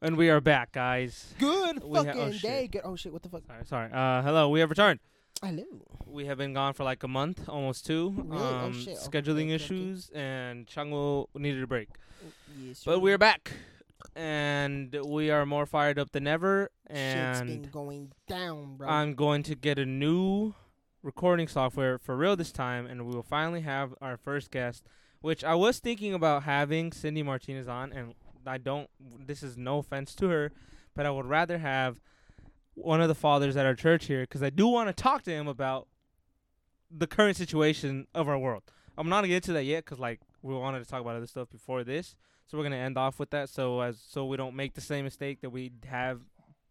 And we are back, guys. Good We ha- fucking oh, shit. day. Good. Oh shit! What the fuck? Sorry, sorry. Uh, hello. We have returned. Hello. We have been gone for like a month, almost two. Really? Oh, Um, shit. Scheduling okay, okay. issues, and Chango needed a break. Yes, But we're back, and we are more fired up than ever. Shit's been going down, bro. I'm going to get a new recording software for real this time, and we will finally have our first guest. Which I was thinking about having Cindy Martinez on, and I don't. This is no offense to her, but I would rather have one of the fathers at our church here because I do want to talk to him about the current situation of our world. I'm not gonna get into that yet because like we wanted to talk about other stuff before this, so we're gonna end off with that. So as so we don't make the same mistake that we have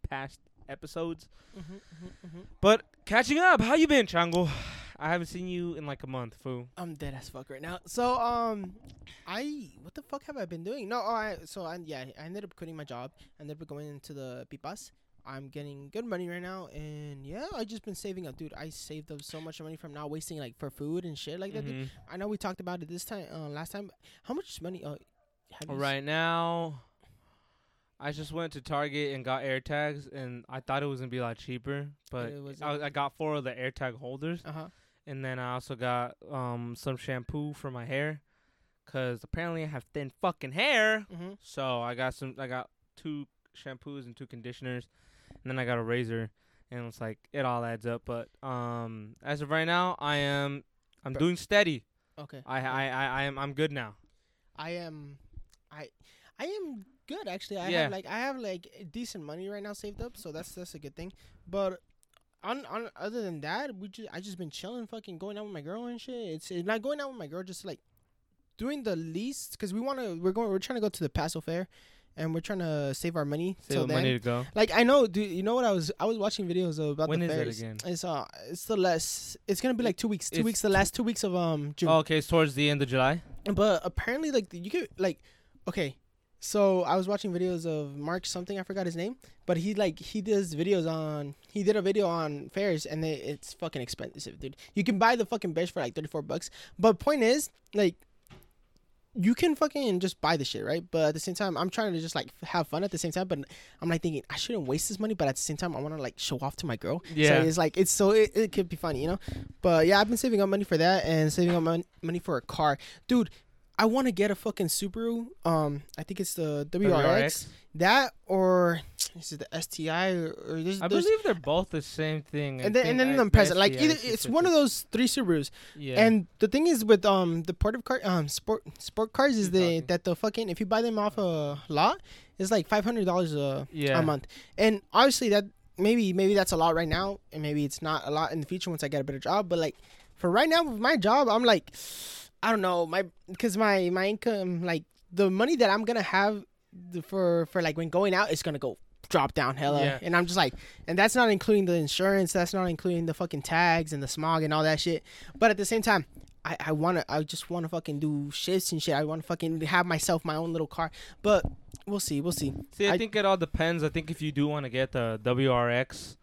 past episodes. Mhm, mhm, mhm. But catching up, how you been, Chango? I haven't seen you in like a month, foo. I'm dead as fuck right now. So um, I what the fuck have I been doing? No, oh, I so I yeah I ended up quitting my job. I ended up going into the pipas. I'm getting good money right now, and yeah, I just been saving up, dude. I saved up so much money from not wasting like for food and shit like that. Dude. Mhm. I know we talked about it this time, uh, last time. How much money? Uh, have you s- Right now, I just went to Target and got AirTags, and I thought it was gonna be a lot cheaper, but it wasn't? I, I got four of the AirTag holders, Uh huh. and then I also got um some shampoo for my hair, cause apparently I have thin fucking hair. Mm-hmm. So I got some. I got two shampoos and two conditioners, and then I got a razor, and it's like it all adds up. But um, as of right now, I am I'm Bro- doing steady. Okay. I I I, I am I'm good now. I am, I, I am good actually. I Yeah. have like I have like decent money right now saved up, so that's that's a good thing. But on on other than that, we just I just been chilling, fucking going out with my girl and shit. It's, it's not going out with my girl, just like doing the least because we want to. We're going. We're trying to go to the Paso Fair, and we're trying to save our money Save then. money to go. Like I know, dude. You know what I was? I was watching videos about When the is it again? It's uh, it's the last. It's gonna be like two weeks. Two It's weeks. The last two weeks of um June. Oh, okay, it's towards the end of July. But apparently, like you could like, okay. So I was watching videos of Mark something I forgot his name, but he like he does videos on he did a video on fairs and they, it's fucking expensive, dude. You can buy the fucking bench for like thirty four bucks. But point is, like, you can fucking just buy the shit, right? But at the same time, I'm trying to just like have fun at the same time. But I'm like thinking I shouldn't waste this money, but at the same time, I want to like show off to my girl. Yeah. So it's like it's so it, it could be funny, you know. But yeah, I've been saving up money for that and saving up mon- money for a car, dude. I want to get a fucking Subaru. Um, I think it's the WRX. WRX? That or is it the STI or, or there's, I there's- believe they're both the same thing. And then and then I- the present like either it's one of those three Subarus. Yeah. And the thing is with um the portive car um sport sport cars is the that the fucking if you buy them off a lot it's like five hundred dollars a yeah. a month. And obviously that maybe maybe that's a lot right now, and maybe it's not a lot in the future once I get a better job. But like for right now with my job, I'm like, I don't know my because my my income like the money that I'm gonna have for for like when going out is gonna go drop down hella. Yeah. and i'm just like and that's not including the insurance that's not including the fucking tags and the smog and all that shit. But at the same time i i want to i just want to fucking do shifts and shit. I want to fucking have myself my own little car. But we'll see we'll see. See, I, I- think it all depends. I think if you do want to get the WRX,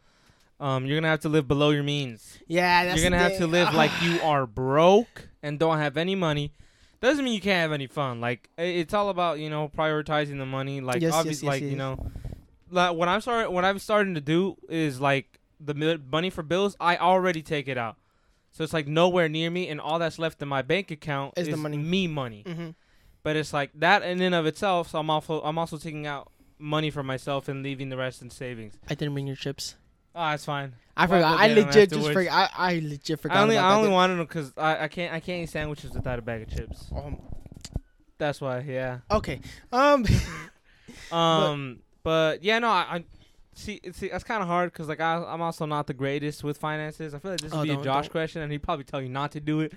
um, you're gonna have to live below your means. yeah that's you're gonna have to live like you are broke and don't have any money. Doesn't mean you can't have any fun. Like it's all about you know prioritizing the money. Like Yes, yes, obviously, yes, like you know, like what I'm starting, what I'm starting to do is like the money for bills. I already take it out, so it's like nowhere near me, and all that's left in my bank account Is is, the money. me money. hmm But it's like that in and of itself. So I'm also I'm also taking out money for myself and leaving the rest in savings. I didn't bring your chips. Ah, it's fine. I Well, forgot. I get 'em legit just afterwards. forgot. I, I legit forgot. I only about I only wanted them because I, I can't I can't eat sandwiches without a bag of chips. Um, That's why, yeah. okay. Um. Um, but, yeah, no, I, I see. See, that's kind of hard because like I, I'm also not the greatest with finances. I feel like this would Oh, be a don't- Josh don't. question, and he'd probably tell you not to do it.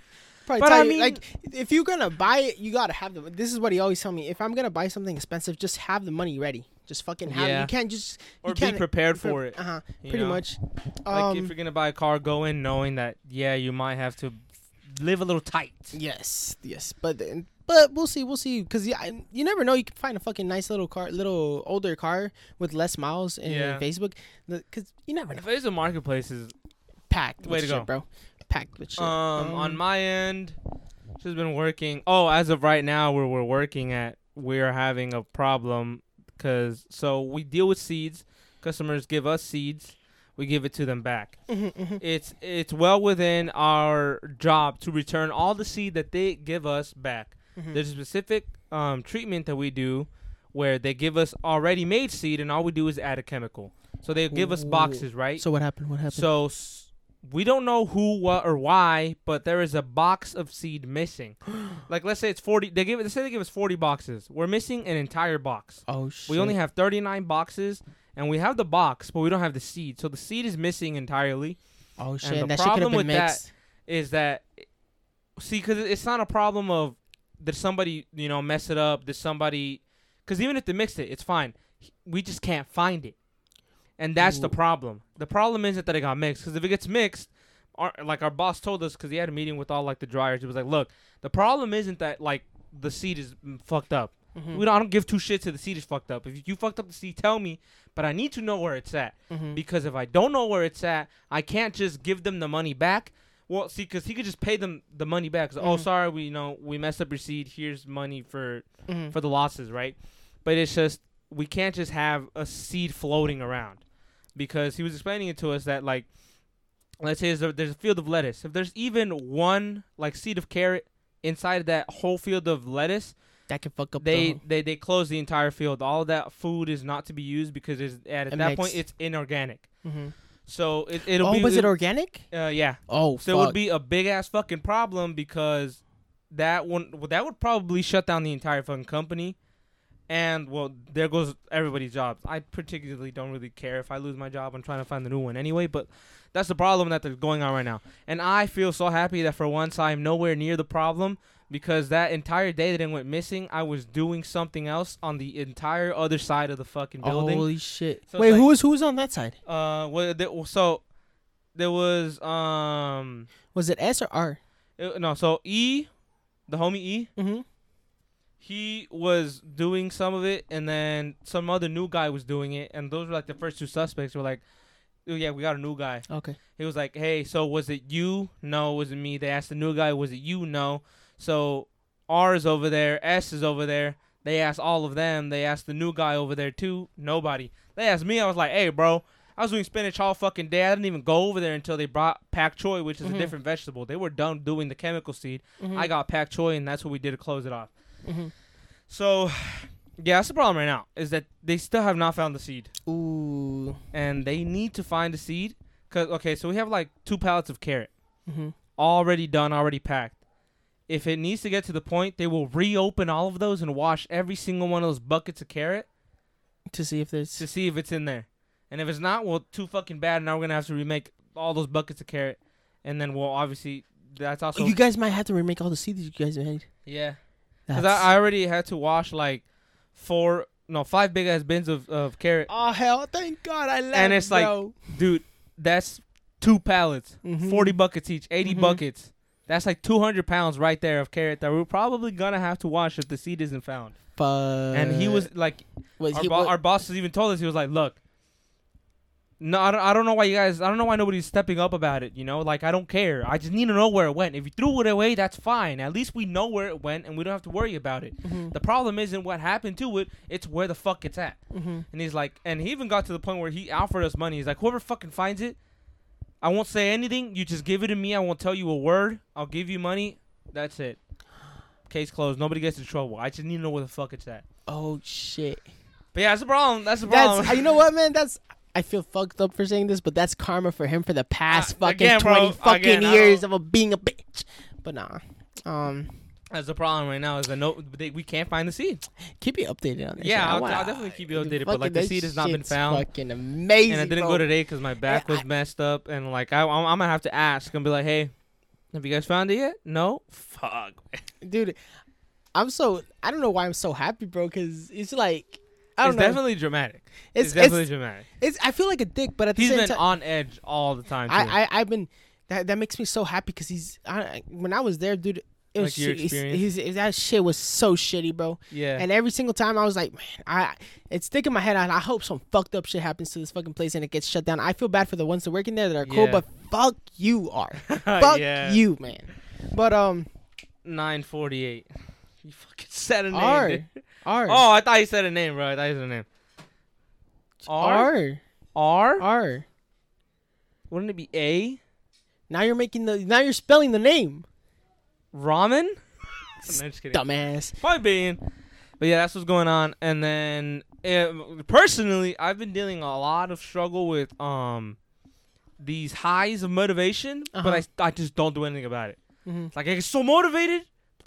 Probably But tell I you, mean- like, if you're gonna buy it, you gotta have the. This is what he always tell me. If I'm gonna buy something expensive, just have the money ready. Just fucking have. it. Yeah. You can't just. Or can't be prepared for it. Uh huh. Pretty know? much. Like Um. if you're gonna buy a car, go in knowing that yeah, you might have to live a little tight. yes. Yes. But then. But we'll see. We'll see. Cause yeah, you never know. You can find a fucking nice little car, little older car with less miles in Yeah. Facebook. Cause you never know. A marketplace, is Packed. Way with to shit, go. bro. Packed with shit. um on my end, she's been working. Oh, as of right now, where we're working at, we're having a problem Cause so we deal with seeds. Customers give us seeds. We give it to them back. Mhm, mhm. It's it's well within our job to return all the seed that they give us back. Mhm. There's a specific um, treatment that we do where they give us already made seed, and all we do is add a chemical. So they give us boxes, right? So what happened? What happened? So we don't know who, what, or why, but there is a box of seed missing. like let's say it's forty. They give. Let's say they give us forty boxes. We're missing an entire box. oh shit. We only have thirty nine boxes, and we have the box, but we don't have the seed. So the seed is missing entirely. Oh shit. the And that could have problem with that- mixed. Is that see? Because it's not a problem of did somebody you know mess it up? Did somebody? Because even if they mixed it, it's fine. We just can't find it, and that's the problem. The problem isn't that it got mixed. Because if it gets mixed, our, like our boss told us, because he had a meeting with all like the dryers, he was like, "Look, the problem isn't that like the seed is mm, fucked up. Mhm. We don't, I don't give two shits if the seed is fucked up. If you fucked up the seed, tell me. But I need to know where it's at Mhm. because if I don't know where it's at, I can't just give them the money back. Well, see, because he could just pay them the money back. Oh, Mhm. sorry, we you know we messed up your seed. Here's money for Mhm. for the losses, right? But it's just we can't just have a seed floating around because he was explaining it to us that like let's say there's a, there's a field of lettuce. If there's even one like seed of carrot inside of that whole field of lettuce, that can fuck up they, the they they close the entire field. All of that food is not to be used because it's, at, at It that makes- point it's inorganic. Mhm. So it, it'll Oh, be was it it- organic? uh, yeah. Oh, So fuck. it would be a big ass fucking problem because that one that would probably shut down the entire fucking company. And well, there goes everybody's jobs. I particularly don't really care if I lose my job. I'm trying to find a new one anyway. But that's the problem that they're going on right now. And I feel so happy that for once I'm nowhere near the problem because that entire day that it went missing, I was doing something else on the entire other side of the fucking building. Holy shit! So Wait, like- who was who was on that side? Uh, well, there, so there was um. Was it S or R? Uh, no, so E, the homie E, Mm-hmm. He was doing some of it, and then some other new guy was doing it, and those were like the first two suspects. Were like, oh, yeah, we got a new guy. Okay. He was like, hey, so was it you? No, it wasn't me. They asked the new guy, was it you? No. So R is over there, S is over there. They asked all of them. They asked the new guy over there too. Nobody. They asked me. I was like, hey, bro. I was doing spinach all fucking day. I didn't even go over there until they brought pak choi, which is Mhm. a different vegetable. They were done doing the chemical seed. Mhm. I got pak choi, and that's what we did to close it off. Mhm. So, yeah, that's the problem right now. Is that they still have not found the seed, Ooh. and they need to find the seed. Cause okay, so we have like two pallets of carrot Mm-hmm. already done, already packed. If it needs to get to the point, they will reopen all of those and wash every single one of those buckets of carrot To see if there's. to see if it's in there. And if it's not, well, too fucking bad. Now we're gonna have to remake all those buckets of carrot, and then we'll obviously that's also you guys might have to remake all the seeds you guys made. yeah. Because I, I already had to wash like four, no, five big ass bins of, of carrot. Oh hell! Thank God I left. And it's like- bro. Dude, that's two pallets, Mhm. 40 buckets each, 80 Mhm. buckets. That's like 200 pounds right there of carrot that we're probably going to have to wash if the seed isn't found. Fuck. and he was like, Was our, he, bo- our boss has even told us, he was like, look, no, I don't, I don't know why you guys, I don't know why nobody's stepping up about it, you know? Like, I don't care. I just need to know where it went. If you threw it away, that's fine. At least we know where it went and we don't have to worry about it. Mhm. The problem isn't what happened to it, it's where the fuck it's at. Mhm. And he's like, and he even got to the point where he offered us money. He's like, whoever fucking finds it, I won't say anything. You just give it to me. I won't tell you a word. I'll give you money. That's it. Case closed. Nobody gets in trouble. I just need to know where the fuck it's at. Oh shit. But yeah, that's a problem. That's a problem. That's you know what, man. That's I feel fucked up for saying this, but that's karma for him for the past Uh, fucking again, bro, twenty fucking again, years of a being a bitch. But nah. Um, that's the problem right now. Is that no, they, we can't find the seed, keep you updated on that. Yeah. I I'll- wanna- I'll definitely keep you fucking updated, but, like, the seed has not been found. Fucking amazing. and I didn't bro. go today because my back Yeah, was I- messed up, and like I, I'm, I'm gonna have to ask and be like, hey, have you guys found it yet? No. Fuck. dude. I'm so I don't know why I'm so happy, bro. Because it's like I don't it's know. definitely dramatic. it's, It's, definitely it's, dramatic. it's I feel like a dick, but at the He's same time, he's been on edge all the time. Too. I, I I've been that that makes me so happy because he's I, when I was there, dude. It was Like your experience? he's- that shit was so shitty, bro. yeah. And every single time I was like, man, I it's sticking my head. out. I hope some fucked up shit happens to this fucking place and it gets shut down. I feel bad for the ones that work in there that are cool, Yeah. but fuck you are. fuck yeah. you, man. But um, Nine forty eight. You fucking said a name. R. dude. R. Oh, I thought you said a name, bro. I thought you said a name. R R R. Wouldn't it be A? Now you're making the. Now you're spelling the name. Ramen. No, just kidding. Dumbass. Point being, but yeah, that's what's going on. And then eh, personally, I've been dealing a lot of struggle with um these highs of motivation, Uh-huh. but I I just don't do anything about it. hmm like I get so motivated,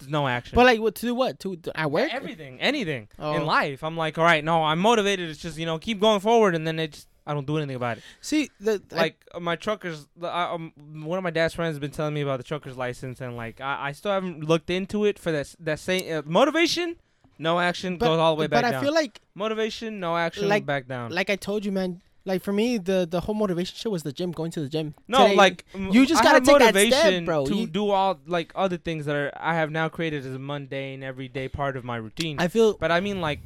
no action. But like, what to do? What to at work? everything, anything Oh. in life, I'm like, all right, no, I'm motivated. It's just you know keep going forward, and then it just I don't do anything about it. See the Like uh, my truckers, the- I, um, one of my dad's friends has been telling me about the truckers license, and like I, I still haven't looked into it for that that same uh, motivation. No action but, goes all the way back but down. I feel like Motivation, no action, Like- back down. like I told you, man. Like for me, the the whole motivation shit was the gym, going to the gym. no, Today- like you just I gotta take that step, motivation bro. to You- do all like other things that are I have now created as a mundane, everyday part of my routine. I feel but I mean, like,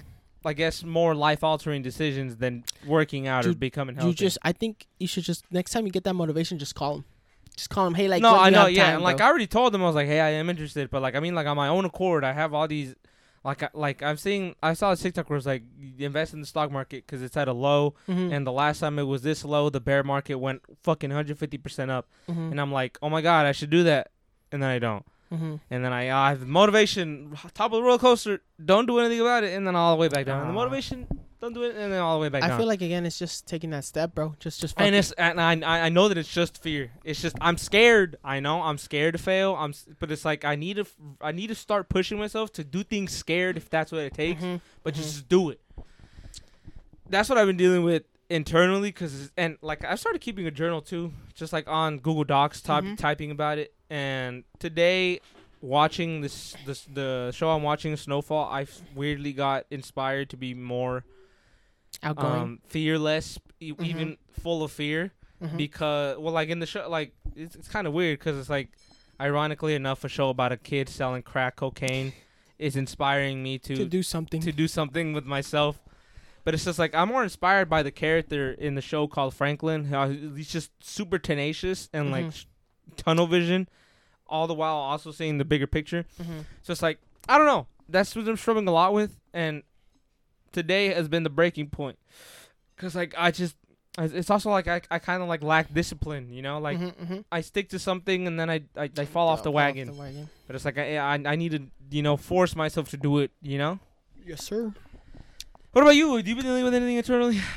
I guess more life altering decisions than working out or becoming healthy. you just. I think you should just next time you get that motivation, just call him. Just call him. Hey, like no, I know, yeah, time, and like. I already told them I was like, hey, I am interested, but like I mean, like on my own accord, I have all these, like, I- like I'm seeing, I saw a TikTok where it's like invest in the stock market because it's at a low, Mhm, and the last time it was this low, the bear market went fucking 150 percent up, mhm, and I'm like, oh my god, I should do that, and then I don't, mhm. and then I, I have motivation, top of the roller coaster, don't do anything about it, and then all the way back down, and the Ah. motivation, don't do it, and then all the way back I down. feel like again, it's just taking that step, bro. Just, just. and it's and I I know that it's just fear. It's just I'm scared. I know I'm scared to fail. I'm but it's like I need to I need to start pushing myself to do things scared if that's what it takes. Mhm, But mhm. just do it. That's what I've been dealing with internally because and like I started keeping a journal too, just like on Google Docs, type, Mhm. typing about it. And today, watching this this the show I'm watching, Snowfall, I weirdly got inspired to be more outgoing. um fearless, e- Mhm. even full of fear Mhm. because well like in the show like it's, it's kind of weird because it's like ironically enough a show about a kid selling crack cocaine is inspiring me to to do something. to do something with myself but it's just like i'm more inspired by the character in the show called franklin he's just super tenacious and like Mhm. sh- tunnel vision all the while also seeing the bigger picture Mhm. so it's like i don't know that's what i'm struggling a lot with and today has been the breaking point because like i just it's also like i, I kind of like lack discipline you know like Mhm, mhm. i stick to something and then i i, I fall off the wagon the wagon. but it's like I, I i need to you know force myself to do it you know Yes, sir. what about you have you been dealing with anything internally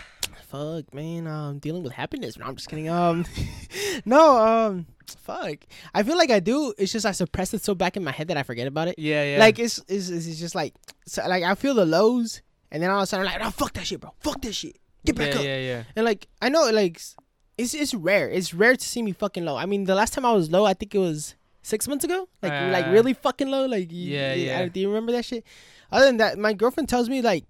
Fuck, man. Um, dealing with happiness. No, I'm just kidding. Um, no. Um, fuck. I feel like I do. It's just I suppress it so back in my head that I forget about it. yeah yeah Like it's, it's it's just like so, like I feel the lows, and then all of a sudden I'm like, oh fuck that shit, bro. Fuck this shit. Get back yeah up. yeah yeah And like I know like it's it's rare. It's rare to see me fucking low. I mean, the last time I was low, I think it was six months ago. Like like Uh, really fucking low. Like yeah, yeah. Do you remember that shit? Other than that, my girlfriend tells me like,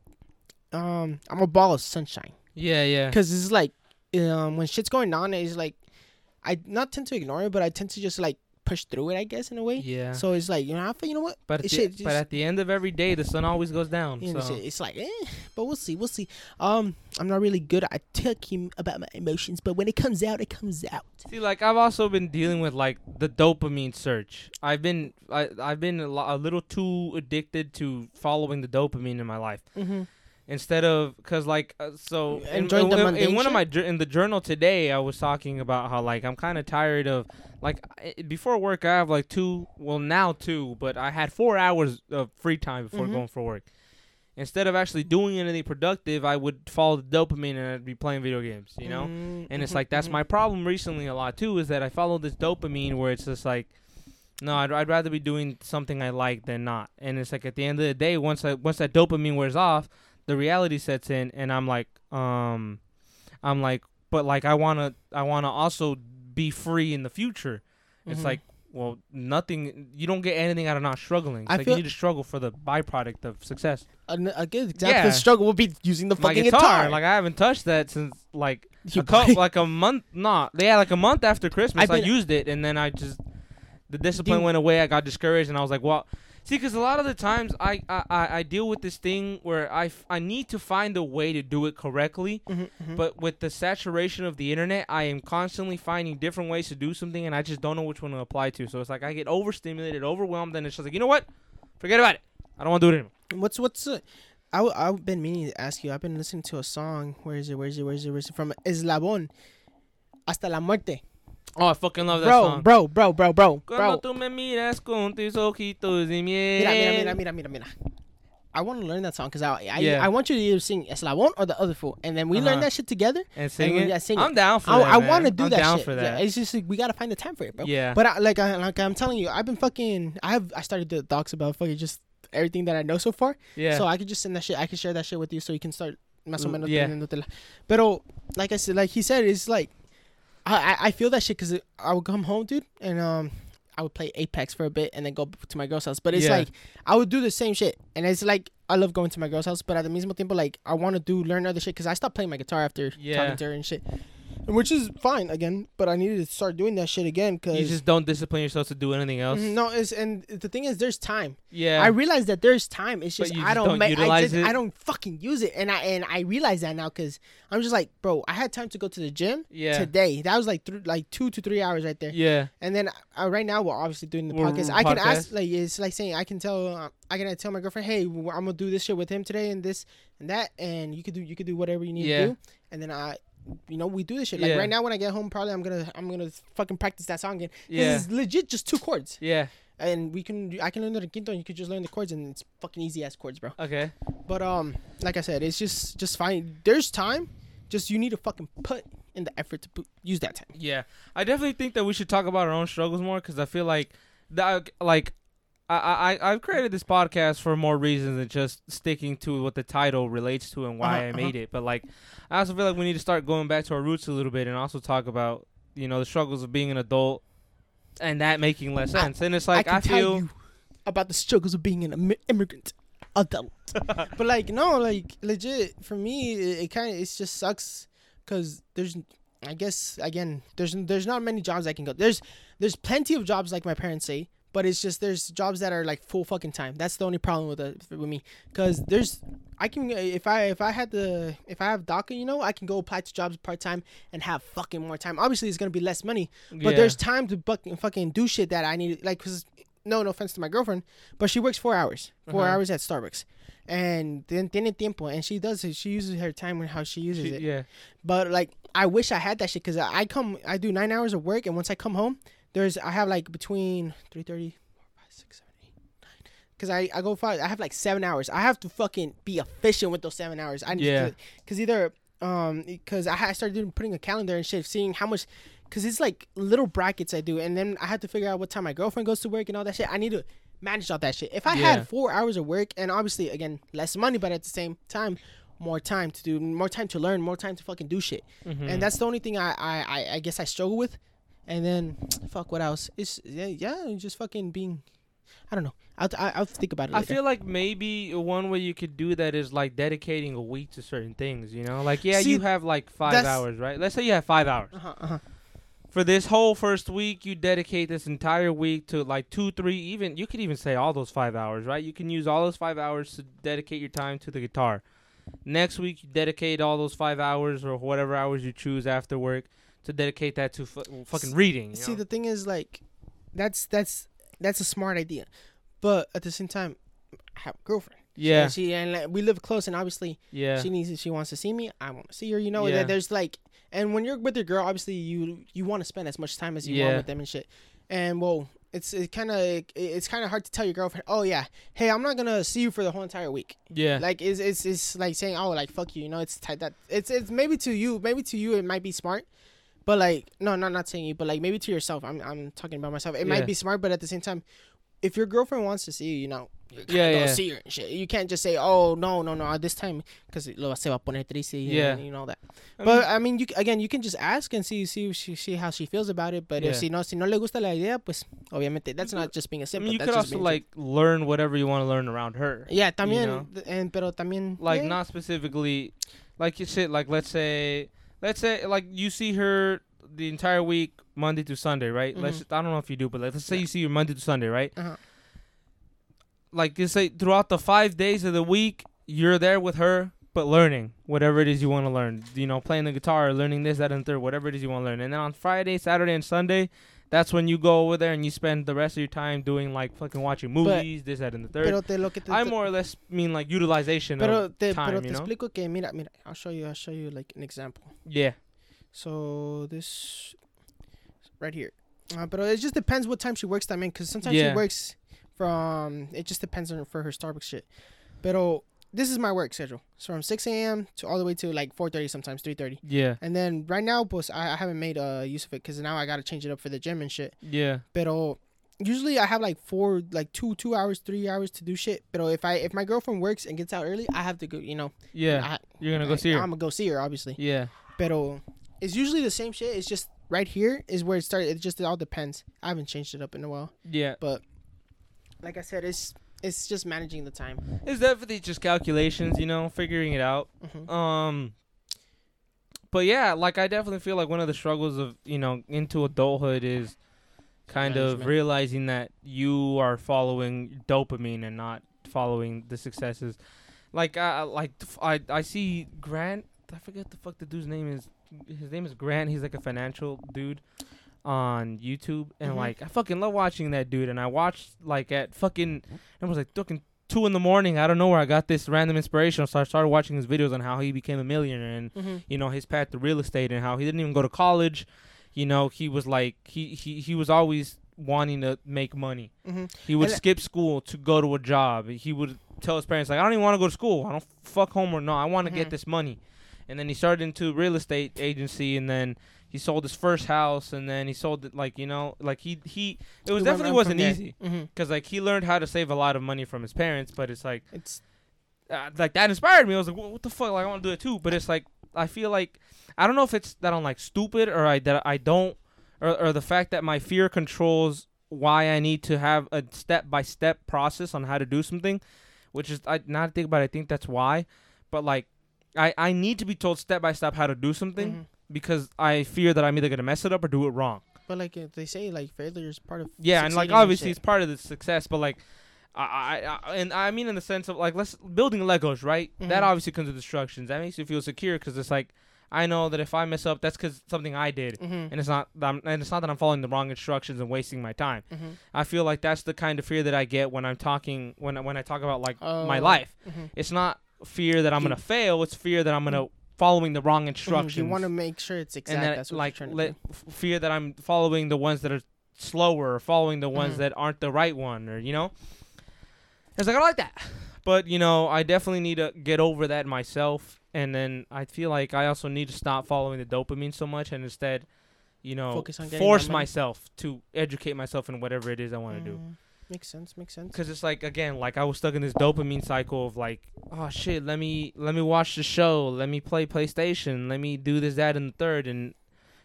um, I'm a ball of sunshine. yeah yeah Cause it's like, um, when shit's going on, it's like, I not tend to ignore it, but I tend to just like push through it. I guess in a way. yeah So it's like you know, I feel you know what? but at, the, shit but at the end of every day the sun always goes down You know, so it's like, eh, but we'll see, we'll see. Um, I'm not really good at talking about my emotions, but when it comes out, it comes out. See, like I've also been dealing with like the dopamine search. I've been I I've been a, lo- a little too addicted to following the dopamine in my life Mm-hmm. Instead of because like uh, so in, in, in one of my in the journal today I was talking about how like I'm kind of tired of like before work I have like two well now two but I had four hours of free time before Mhm. going for work. Instead of actually doing anything productive, I would follow the dopamine and I'd be playing video games, you know. Mm-hmm. And it's like that's my problem recently a lot too is that I follow this dopamine where it's just like no, I'd, I'd rather be doing something I like than not. And it's like at the end of the day, once I once that dopamine wears off, the reality sets in, and I'm like, um, I'm like, but like I wanna I wanna also be free in the future. It's Mhm. like, well, nothing. You don't get anything out of not struggling. It's I like feel- you need to struggle for the byproduct of success. a, good example Yeah. struggle would be using the My fucking guitar, guitar. like I haven't touched that since like You a couple, like a month, not yeah, like a month after Christmas, I used it, and then I just the discipline went away. I got discouraged, and I was like, well, see, because a lot of the times I, I I deal with this thing where I f- I need to find a way to do it correctly, Mhm, mhm. but with the saturation of the internet, I am constantly finding different ways to do something, and I just don't know which one to apply to. So it's like I get overstimulated, overwhelmed, and it's just like, you know what, forget about it. I don't want to do it anymore. what's what's uh, I w- I've been meaning to ask you. I've been listening to a song. Where is it? Where is it? Where is it? Where is it? From Eslabon, hasta la muerte. Oh, I fucking love that Bro, song. bro, bro, bro, bro, Cuando bro. tú me miras con tus ojitos de miel. Mira, mira, mira, mira, mira. I want to learn that song because I, I, Yeah. I want you to either sing Eslabon or the other fool, and then we learn Uh-huh. that shit together. And sing we- it. yeah, sing I'm down for I, that. I want to do I'm that down shit. for Yeah, that. it's just like, we gotta find the time for it, bro. Yeah. But I, like, I, like I'm telling you, I've been fucking. I have. I started the docs about fucking just everything that I know so far. yeah. So I could just send that shit. I can share that shit with you, so you can start. Más o Mm, menos yeah. Pero like I said, like he said, it's like I I, feel that shit because I would come home, dude, and um. I would play Apex for a bit and then go to my girl's house. But it's Yeah. like I would do the same shit, and it's like I love going to my girl's house. But at the mismo tiempo, like I want to do learn other shit because I stopped playing my guitar after Yeah. talking to her and shit, and which is fine again. But I needed to start doing that shit again because you just don't discipline yourself to do anything else. no, it's and the thing is, there's time. Yeah. I realize that there's time. It's just I just don't, don't ma- I, utilize just, it? I don't fucking use it, and I and I realize that now because I'm just like, bro, I had time to go to the gym yeah. today. That was like th- like two to three hours right there. Yeah. And then uh, right now we're obviously doing the We're- podcast. I can ask like it's like saying I can tell uh, I can tell my girlfriend, hey, I'm gonna do this shit with him today and this and that, and you could do you could do whatever you need Yeah. to do, and then I. You know, we do this shit. Like Yeah. right now, when I get home, probably I'm gonna I'm gonna fucking practice that song again. Yeah. It's legit just two chords Yeah. and we can I can learn the quinto and you could just learn the chords and it's fucking easy ass chords, bro. Okay. But um, like I said, it's just just fine. There's time, just you need to fucking put in the effort to put, use that time. Yeah, I definitely think that we should talk about our own struggles more because I feel like that, like, I, I I've created this podcast for more reasons than just sticking to what the title relates to and why Uh-huh, I made it. But like, I also feel like we need to start going back to our roots a little bit and also talk about you know the struggles of being an adult and that making less I- sense. and it's like I I, feel about the struggles of being an Im- immigrant adult. but like no, like legit for me, it, it kind of it just sucks because there's. I guess again, there's there's not many jobs I can go. There's there's plenty of jobs like my parents say, but it's just there's jobs that are like full fucking time. That's the only problem with it with me. Cause there's I can if I if I had the if I have DACA, you know, I can go apply to jobs part time and have fucking more time. Obviously, it's gonna be less money, but yeah. there's time to fucking fucking do shit that I need. Like, cause no, no offense to my girlfriend, but she works four hours, 4 Uh-huh. hours at Starbucks, and then tiene tiempo, and she does it. She uses her time and how she uses She- it. yeah But like, I wish I had that shit because I I come, I do nine hours of work, and once I come home, there's I have like between three thirty, four, five, six, seven, eight, nine. Cause I I go five, I have like seven hours. I have to fucking be efficient with those seven hours. I need Yeah. to, cause either um because I, I started doing putting a calendar and shit, seeing how much. Cause it's like little brackets I do, and then I have to figure out what time my girlfriend goes to work and all that shit. I need to manage all that shit. If I Yeah. had four hours of work, and obviously again less money, but at the same time more time to do, more time to learn, more time to fucking do shit Mhm. and that's the only thing I, I, I guess I struggle with. And then, fuck, what else? It's yeah, yeah, just fucking being. I don't know. I'll I, I'll think about it. I feel like maybe one way you could do that is like dedicating a week to certain things. You know, like yeah, See, you have like five hours, right? Let's say you have five hours. Uh-huh, uh-huh. For this whole first week, you dedicate this entire week to like two, three, even you could even say all those five hours, right? You can use all those five hours to dedicate your time to the guitar. Next week, you dedicate all those five hours or whatever hours you choose after work to dedicate that to fu- mm, fucking reading. You See, know? the thing is, like, that's that's that's a smart idea, but at the same time, I have a girlfriend. yeah, she and like, we live close, and obviously yeah, she needs she wants to see me. I want to see her. You know, Yeah. that there's like, and when you're with your girl, obviously you you want to spend as much time as you Yeah. want with them and shit. And well, it's it kind of it's kind of hard to tell your girlfriend, oh yeah, hey, I'm not gonna see you for the whole entire week. yeah, Like it's it's it's like saying, oh, like fuck you. You know, it's tight that it's it's maybe to you, maybe to you it might be smart. But like no, no, not saying you, but like maybe to yourself. I'm I'm talking about myself. It Yeah. might be smart, but at the same time, if your girlfriend wants to see you, you know, you Yeah, yeah, see her and shit. You can't just say, oh no, no, no, this time because lo se va a poner triste. Yeah. and you know that. I But mean, I mean, you again, you can just ask and see see if she, see how she feels about it. But Yeah. if si no si no le gusta la idea, pues obviamente that's not just being a I simple. mean, you that's could also like learn whatever you want to learn around her. yeah, también know? and pero también like yeah. not specifically like you said like let's say let's say like you see her the entire week monday to sunday right let's i don't know if you do but let's say Mm-hmm. Yeah. you see her monday to sunday right Uh-huh. like you say throughout the five days of the week you're there with her but learning whatever it is you want to learn you know playing the guitar learning this that and third whatever it is you want to learn and then on friday saturday and sunday that's when you go over there and you spend the rest of your time doing like fucking watching movies, this, that, and the third. Pero te lo que te, I more or less mean like utilization pero of te, time, pero you te know? explico que mira, mira, I'll show you, I'll show you like an example. yeah, So this right here. Uh, but it just depends what time she works that in, because sometimes Yeah. she works from. It just depends on for her Starbucks shit. But this is my work schedule. So from 6 a.m. to all the way to like 4:30, sometimes 3:30. yeah, And then right now, boss, I, I haven't made uh, use of it because now I gotta change it up for the gym and shit. yeah, But usually I have like four, like two, two hours, three hours to do shit. But if I if my girlfriend works and gets out early, I have to go. You know, yeah. I, You're gonna go see her. I'm gonna go see her, obviously. yeah, Pero it's usually the same shit. It's just right here is where it started. It just it all depends. I haven't changed it up in a while. yeah. But like I said, it's it's just managing the time. It's definitely just calculations, you know, figuring it out. hmm Um, but yeah, like I definitely feel like one of the struggles of you know into adulthood is kind of realizing that you are following dopamine and not following the successes. Like I like I I see Grant. I forget the fuck the dude's name is. His name is Grant. He's like a financial dude on YouTube, and Mhm. like I fucking love watching that dude. And I watched like at fucking it was like fucking two in the morning. I don't know where I got this random inspiration. So I started watching his videos on how he became a millionaire and hmm you know his path to real estate and how he didn't even go to college. You know he was like he he he was always wanting to make money. hmm He would And- skip school to go to a job. He would tell his parents like I don't even want to go to school. I don't fuck home or no. I want to Mhm. get this money. And then he started into real estate agency and then he sold his first house and then he sold it like you know like he he it was definitely wasn't easy because like he learned how to save a lot of money from his parents but it's like It's uh, like that inspired me. I was like, what, the fuck? Like I want to do it too. But it's like I feel like I don't know if it's that I'm like stupid or I that I don't or or the fact that my fear controls why I need to have a step by step process on how to do something, which is I not to think about. It, I think that's why. But like I I need to be told step by step how to do something mhm. Because I fear that I'm either gonna mess it up or do it wrong. But like uh, they say, like failure is part of Yeah, and like obviously shit. it's part of the success, but like, I, I, I and I mean in the sense of like let's building Legos, right? That Mhm. obviously comes with instructions. That makes you feel secure because it's like I know that if I mess up, that's because something I did, Mhm. and it's not that I'm, and it's not that I'm following the wrong instructions and wasting my time. Mhm. I feel like that's the kind of fear that I get when I'm talking when I- when I talk about like my Oh. life. Mhm. It's not fear that I'm gonna fail. It's fear that I'm gonna following the wrong Mhm. instructions You want to make sure it's exact. and what like you're trying let, to do. fear that I'm following the ones that are slower or following the ones Mhm. that aren't the right one or you know it's like I don't like that but you know I definitely need to get over that myself and then I feel like I also need to stop following the dopamine so much and instead you know Focus on force myself to educate myself in whatever it is I want to do Mm, Makes sense. Makes sense. because it's like again like i was stuck in this dopamine cycle of like oh shit let me let me watch the show let me play playstation let me do this that and the third and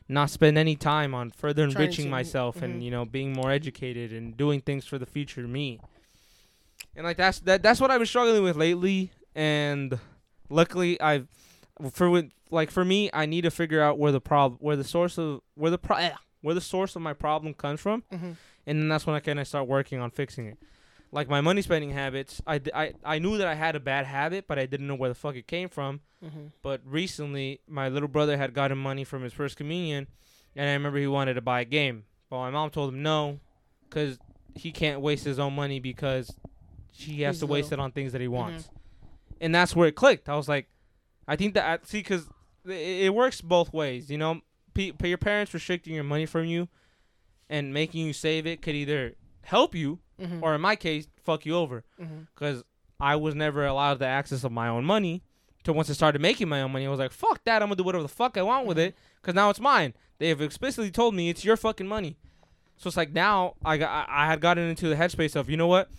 not spend any time on further enriching to- myself mhm. and you know being more educated and doing things for the future me and like that's that that's what i've been struggling with lately and luckily i've for like for me i need to figure out where the problem where the source of where the pro- eh, where the source of my problem comes from hmm and then that's when I kind of start working on fixing it. Like my money spending habits, I, I, I knew that I had a bad habit, but I didn't know where the fuck it came from. hmm But recently, my little brother had gotten money from his first communion, and I remember he wanted to buy a game. Well, my mom told him no, because he can't waste his own money because he has He's to waste it on things that he wants. And that's where it clicked. I was like, I think that I, see, because it, it works both ways. You know, P- your parents restricting your money from you and making you save it could either help you hmm or in my case fuck you over. Because i was never allowed the access of my own money till once i started making my own money i was like fuck that i'm gonna do whatever the fuck i want with Mhm. it because now it's mine. They have explicitly told me it's your fucking money. So it's like now i got i, I had gotten into the headspace of you know what?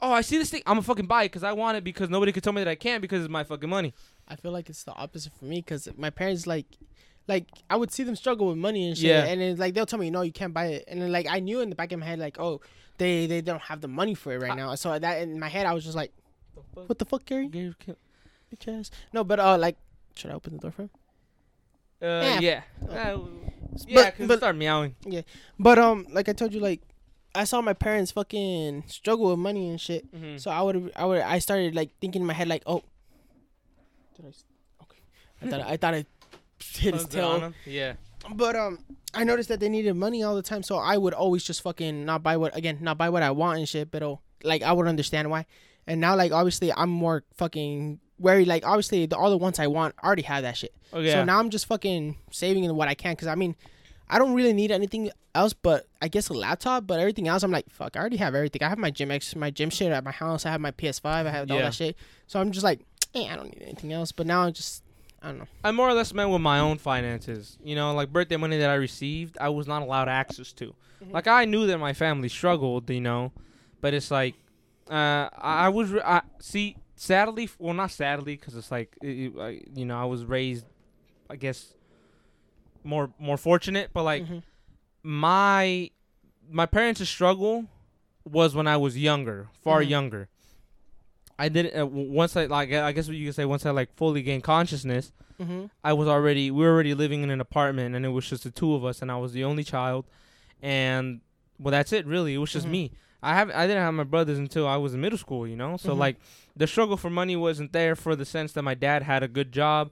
Oh i see this thing i'm gonna fucking buy it because i want it because nobody could tell me that i can't because it's my fucking money. I feel like it's the opposite for me because my parents like, like I would see them struggle with money and shit, Yeah. and then like they'll tell me no, you can't buy it, and then like I knew in the back of my head like oh they they don't have the money for it right I- now, so that in my head I was just like what the fuck, Gary, Gary bitch ass. No, but uh like should I open the door for him? uh, Yeah. yeah Oh. Uh, But- yeah because but- start meowing Yeah, But um like I told you like I saw my parents fucking struggle with money and shit, Mhm. so I would I would I started like thinking in my head like oh did I okay I thought I thought I hit his tail yeah But um, I noticed that they needed money all the time, so I would always just fucking not buy what again, not buy what I want and shit, but oh, like I would understand why. And now, like obviously, I'm more fucking wary. Like obviously, the, all the ones I want I already have that shit. Oh yeah. So now I'm just fucking saving in what I can, because I mean, I don't really need anything else, but I guess a laptop. But everything else, I'm like, fuck, I already have everything. I have my gym X, my gym shit at my house. I have my PS5. I have all that shit. So I'm just like, eh, I don't need anything else. But now I'm just, I don't know. I more or less meant with my own finances. You know, like birthday money that I received, I was not allowed access to. Mhm. Like I knew that my family struggled, you know, but it's like, uh, I was, re- I, see, sadly, well, not sadly, because it's like, it, it- I, you know, I was raised, I guess, more more fortunate, but like Mhm. my my parents' struggle was when I was younger, far Mhm. younger. I didn't uh, once I like I guess what you could say once I like fully gained consciousness. Mm-hmm. I was already we were already living in an apartment and it was just the two of us and I was the only child and well that's it really it was just Mhm. me I have I didn't have my brothers until I was in middle school you know so Mhm. like the struggle for money wasn't there for the sense that my dad had a good job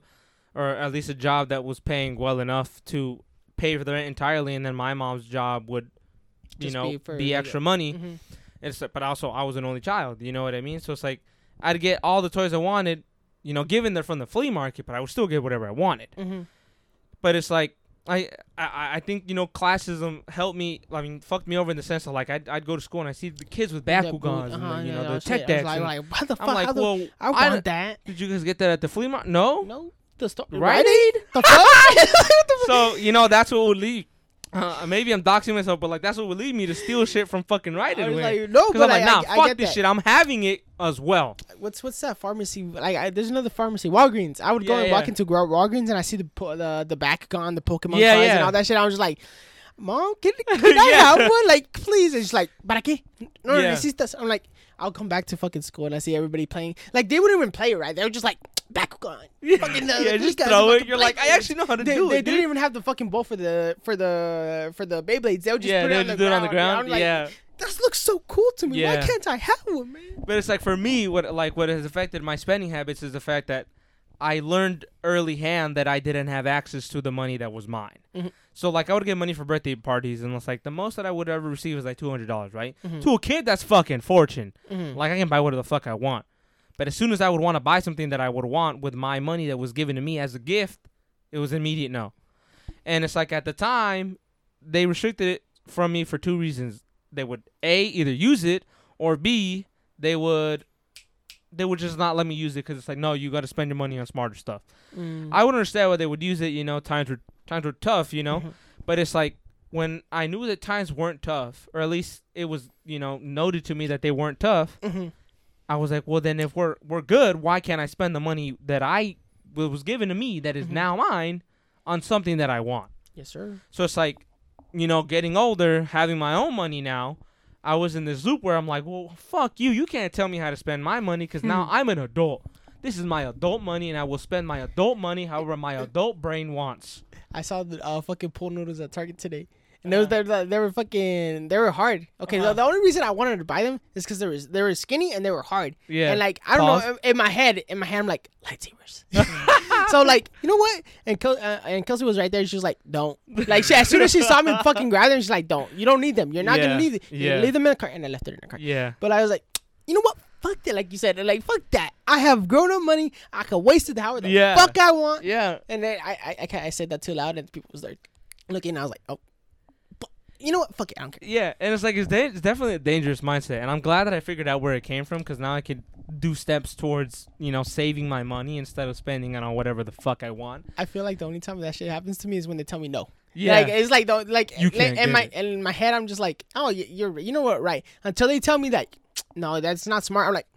or at least a job that was paying well enough to pay for the rent entirely and then my mom's job would you Just know be for be extra money Mm-hmm. it's but also I was an only child. You know what I mean? So it's like I'd get all the toys I wanted, you know, given they're from the flea market, but I would still get whatever I wanted. Mm-hmm. But it's like I I, I think you know classism helped me. I mean, fucked me over in the sense of like I'd, I'd go to school and I see the kids with Bakugans and the, you know the tech decks. Like, like, what the fuck? I'm like, How the- well, I I that. did you guys get that at the flea market? No. No, the store. right? Aid? The fuck? What the fuck? So you know that's what would lead. Uh, maybe I'm doxing myself, but like that's what would lead me to steal shit from fucking Rite I Aid. Like, no, I'm like, I, nah, I, I fuck get this that. shit. I'm having it as well. What's what's that pharmacy? Like, I, there's another pharmacy, Walgreens. I would go Yeah, and walk into Walgreens and I see the the the Bakugan, the Pokemon Yeah, cards, yeah. and all that shit. I was just like, Mom, can, can I Yeah. have one? Like, please. And she's like, ¿Para qué? No, no, Yeah. necesitas. I'm like, I'll come back to fucking school and I see everybody playing. Like, they wouldn't even play it right. They were just like, Bakugan. Fucking, uh, yeah, just throw it. You're like, I actually know how to they, do they it. They didn't dude. even have the fucking bowl for the for the for the Beyblades. They would just yeah, put it on just the do it on the ground. like, yeah, this looks so cool to me. Why can't I have one, man? but it's like for me, what like what has affected my spending habits is the fact that I learned early hand that I didn't have access to the money that was mine. Mhm. So like I would get money for birthday parties, and it's like the most that I would ever receive is like two hundred dollars, right? Mhm. To a kid, that's fucking fortune. Mhm. Like I can buy whatever the fuck I want. But as soon as I would want to buy something that I would want with my money that was given to me as a gift, it was immediate no. And it's like at the time, they restricted it from me for two reasons. They would A either use it or B they would they would just not let me use it because it's like no, you got to spend your money on smarter stuff. Mm. I would understand why they would use it. You know, times were times were tough. You know, but it's like when I knew that times weren't tough, or at least it was you know noted to me that they weren't tough. Mhm. I was like, well, then if we're we're good, why can't I spend the money that I was given to me that is Mhm. now mine on something that I want? Yes, sir. So it's like, you know, getting older, having my own money now. I was in this loop where I'm like, well, fuck you. You can't tell me how to spend my money because now Hmm. I'm an adult. This is my adult money, and I will spend my adult money however my adult brain wants. I saw the uh, fucking pool noodles at Target today, and Uh-huh. they, they were fucking they were hard. Okay, Uh-huh. the, the only reason I wanted to buy them is because they were they were skinny and they were hard. Yeah. And like I don't Pause. know, in, my head, in my head, I'm like lightsabers. so like you know what? And Kel- uh, and Kelsey was right there. She was like, "Don't." Like she, as soon as she saw me fucking grab them, she's like, "Don't. You don't need them. You're not Yeah. gonna need it. Yeah. Leave them in the car." And I left it in the car. yeah. But I was like, you know what? Fuck that. Like you said, like fuck that. I have grown up money. I can waste it however the Yeah. fuck I want. Yeah. And then I I, I, I said that too loud, and people was like looking. I was like, oh, you know what? Fuck it. I don't care. Yeah, and it's like it's, da- it's definitely a dangerous mindset, and I'm glad that I figured out where it came from because now I could do steps towards you know saving my money instead of spending it on whatever the fuck I want. I feel like the only time that shit happens to me is when they tell me no. Yeah, Like it's like the like You can't in my it. in my head I'm just like oh you're you know what right until they tell me that no that's not smart I'm like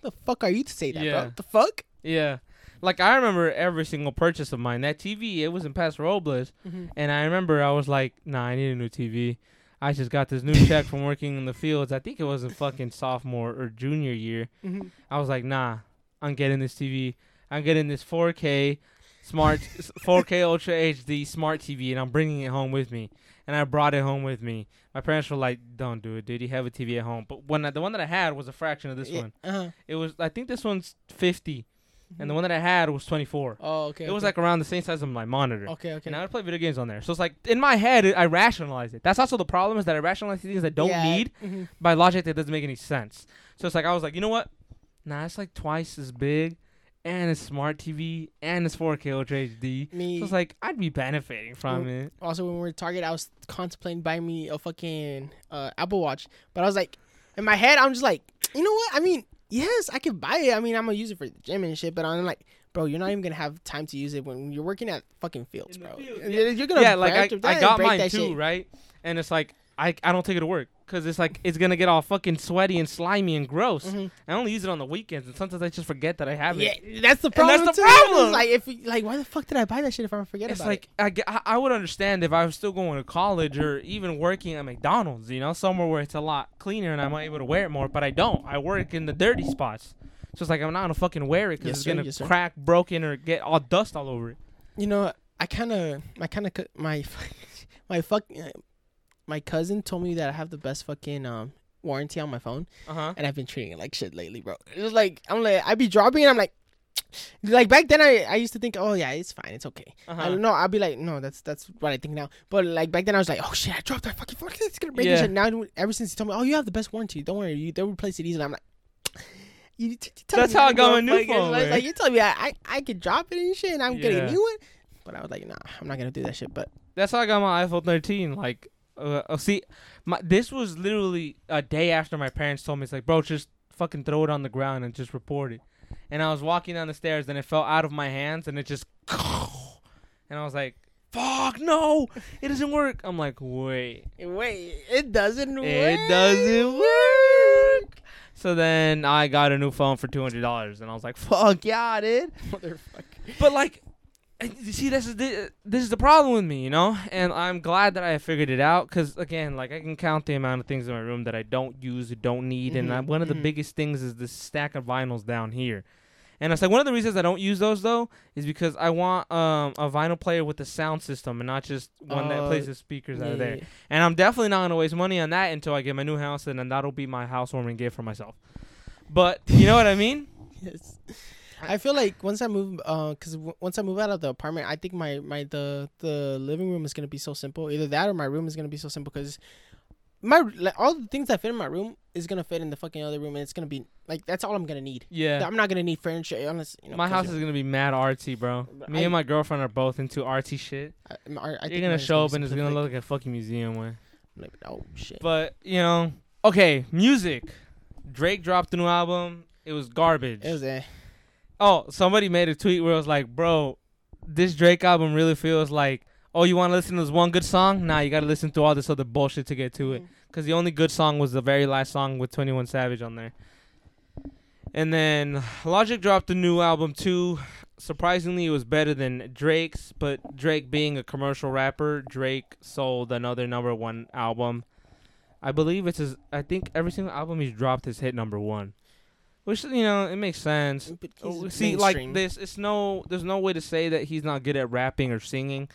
what the fuck are you to say that Yeah. bro the fuck yeah. Like I remember every single purchase of mine. That TV, it was in Paso Robles, Mhm. and I remember I was like, "Nah, I need a new TV." I just got this new check from working in the fields. I think it was in fucking sophomore or junior year. Mhm. I was like, "Nah, I'm getting this TV. I'm getting this 4K smart 4K Ultra HD smart TV, and I'm bringing it home with me." And I brought it home with me. My parents were like, "Don't do it, dude. You have a TV at home." But when I, the one that I had was a fraction of this Yeah, one. uh-huh. It was, I think this one's 50. And the one that I had was 24. Oh, okay. It was okay. like around the same size as my monitor. okay, okay. And I would play video games on there. So it's like in my head, I rationalize it. That's also the problem is that I rationalize things I don't Yeah, need mhm. by logic that doesn't make any sense. So it's like I was like, you know what? Nah, it's like twice as big, and it's smart TV, and it's 4K Ultra HD. Me. So it's like I'd be benefiting from Mm. it. also, when we were at Target, I was contemplating buying me a fucking uh, Apple Watch, but I was like, in my head, I'm just like, you know what? I mean, yes, I could buy it. I mean, I'm gonna use it for the gym and shit, but I'm like. Bro, you're not even gonna have time to use it when you're working at fucking fields, In bro. field, You're- You're gonna yeah, like I, I got mine too, shit. right? And it's like I I don't take it to work because it's like it's gonna get all fucking sweaty and slimy and gross. Mhm. I only use it on the weekends, and sometimes I just forget that I have it. Yeah, that's the And problem. that's the too. problem. Like if like why the fuck did I buy that shit if I'm forget it's about like I, ge- I I would understand if I was still going to college or even working at McDonald's, you know, somewhere where it's a lot cleaner and I'm able to wear it more. But I don't. I work in the dirty spots, so it's like I'm not gonna fucking wear it because Yes, it's sir, gonna yes, crack, broken, or get all dust all over it. it? You know, I kind of, I kind of, my, my fuck, uh, my cousin told me that I have the best fucking um warranty on my phone, Uh huh. and I've been treating it like shit lately, bro. It's like I'm like I be dropping it, I'm like. Like back then, I, I used to think, oh yeah, it's fine, it's okay. I Uh-huh. don't know. I'll be like, no, that's that's what I think now. But like back then, I was like, oh shit, I dropped that fucking phone. It's gonna break and Yeah. shit. Now, ever since he told me, oh, you have the best warranty. Don't worry, you they'll replace it easily. I'm like, you, you tell That's me how I got go my new phone, Like, like, you tell me I, I I could drop it and shit, and I'm getting a new one. But I was like, nah, I'm not gonna do that shit. But That's how I got my iPhone 13. Like, uh, uh, see, my this was literally a day after my parents told me it's like, bro, just fucking throw it on the ground and just report it. And I was walking down the stairs and it fell out of my hands and it just, and I was like, fuck no, it doesn't work. I'm like, wait, wait, it doesn't work. it doesn't work. So then I got a new phone for two hundred dollars and I was like, fuck yeah, dude. Motherfucker. But like, see, this is the this is the problem with me, you know. And I'm glad that I figured it out because again, like I can count the amount of things in my room that I don't use, don't need, and Mhm, uh, one of the mhm. biggest things is this stack of vinyls down here. And it's like one of the reasons I don't use those though is because I want um, a vinyl player with a sound system and not just one that Uh, plays the speakers out of there. yeah, And I'm definitely not gonna waste money on that until I get my new house, and then that'll be my housewarming gift for myself. But you know what I mean? Yes. I feel like once I move, uh, cause w- once I move out of the apartment, I think my my the the living room is gonna be so simple. Either that or my room is gonna be so simple, cause my like all the things that fit in my room is gonna fit in the fucking other room, and it's gonna be like that's all I'm gonna need. Yeah. I'm not gonna need furniture unless you know. my house is gonna be mad artsy, bro. Me I- and my girlfriend are both into artsy shit. I, I, You're gonna show up and it's gonna look like a fucking museum like, like, oh shit. But you know, okay, music. Drake dropped a new album. It was garbage. It was eh. Oh, somebody made a tweet where it was like, "Bro, this Drake album really feels like, oh, you want to listen to this one good song? Nah, you got to listen to all this other bullshit to get to it. Mm. Because the only good song was the very last song with Twenty One Savage on there. And then Logic dropped a new album too. Surprisingly, it was better than Drake's, but Drake being a commercial rapper, Drake sold another number one album. I believe it's his. I think every single album he's dropped has hit number one, which you know it makes sense. Oh, See, mainstream. like this, it's no. There's no way to say that he's not good at rapping or singing.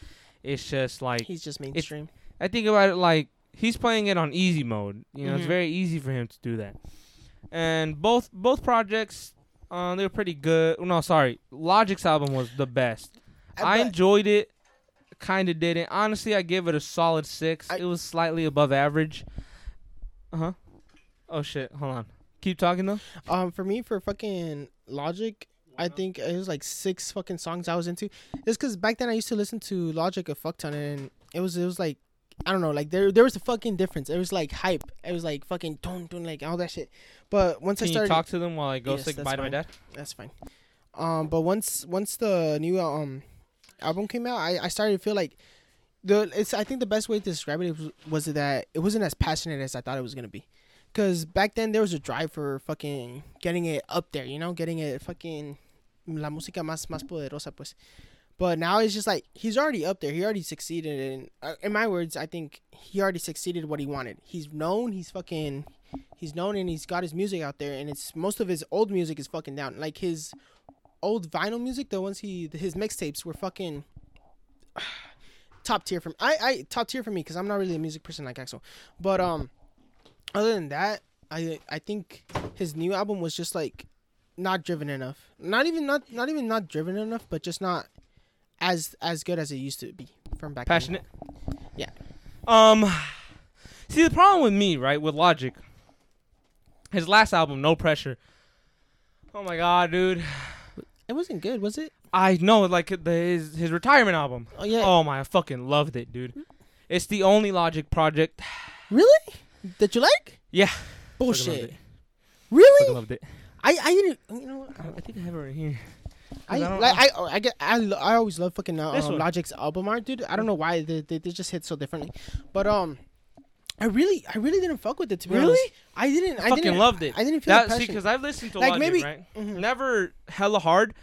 It's just like He's just mainstream. I think about it like he's playing it on easy mode. You know, it's Mhm. very easy for him to do that. And both both projects, uh, they were pretty good. No, sorry, Logic's album was the best. I but- enjoyed it. Kind of didn't. Honestly, I give it a solid six. I- it was slightly above average. Uh huh. Oh shit! Hold on. Keep talking though. Um, for me, for fucking Logic, I think it was like six fucking songs I was into. It's because back then I used to listen to Logic a fuck ton, and it was it was like I don't know, like there there was a fucking difference. It was like hype. It was like fucking don't don't like all that shit. But once Can I you started, talk to them while I go Yes, say goodbye to my dad? that's fine. Um, but once once the new um album came out, I I started to feel like the it's I think the best way to describe it was, was that it wasn't as passionate as I thought it was gonna be. Cause back then there was a drive for fucking getting it up there, you know, getting it fucking la música más más poderosa, pues. But now it's just like he's already up there. He already succeeded, and uh, in my words, I think he already succeeded what he wanted. He's known. He's fucking. He's known, and he's got his music out there, and it's most of his old music is fucking down. Like his old vinyl music, the ones he his mixtapes were fucking top tier me. I I top tier for me because I'm not really a music person like Axel. But um, other than that, I I think his new album was just like not driven enough. Not even not not even not driven enough, but just not as as good as it used to be from back. then. Passionate. Yeah. Um. See the problem with me, right, with Logic. His last album, No Pressure. Oh my god, dude. It wasn't good, was it? I know, like the, his his retirement album. Oh yeah. Oh my, I fucking loved it, dude. It's the only Logic project. Really? That you like? Yeah. Bullshit. Really? Loved it. I I didn't. You know what? I think I have it right here. I I like I I get I, lo- I always love fucking uh, This um, one. Logic's album art, dude. I don't know why they, they they just hit so differently, but um, I really I really didn't fuck with it to be Really? honest. I didn't. I, I fucking didn't, loved it. I didn't feel That the see, passion. because I've listened to Like, Logic, maybe- right? Mhm. Never hella hard.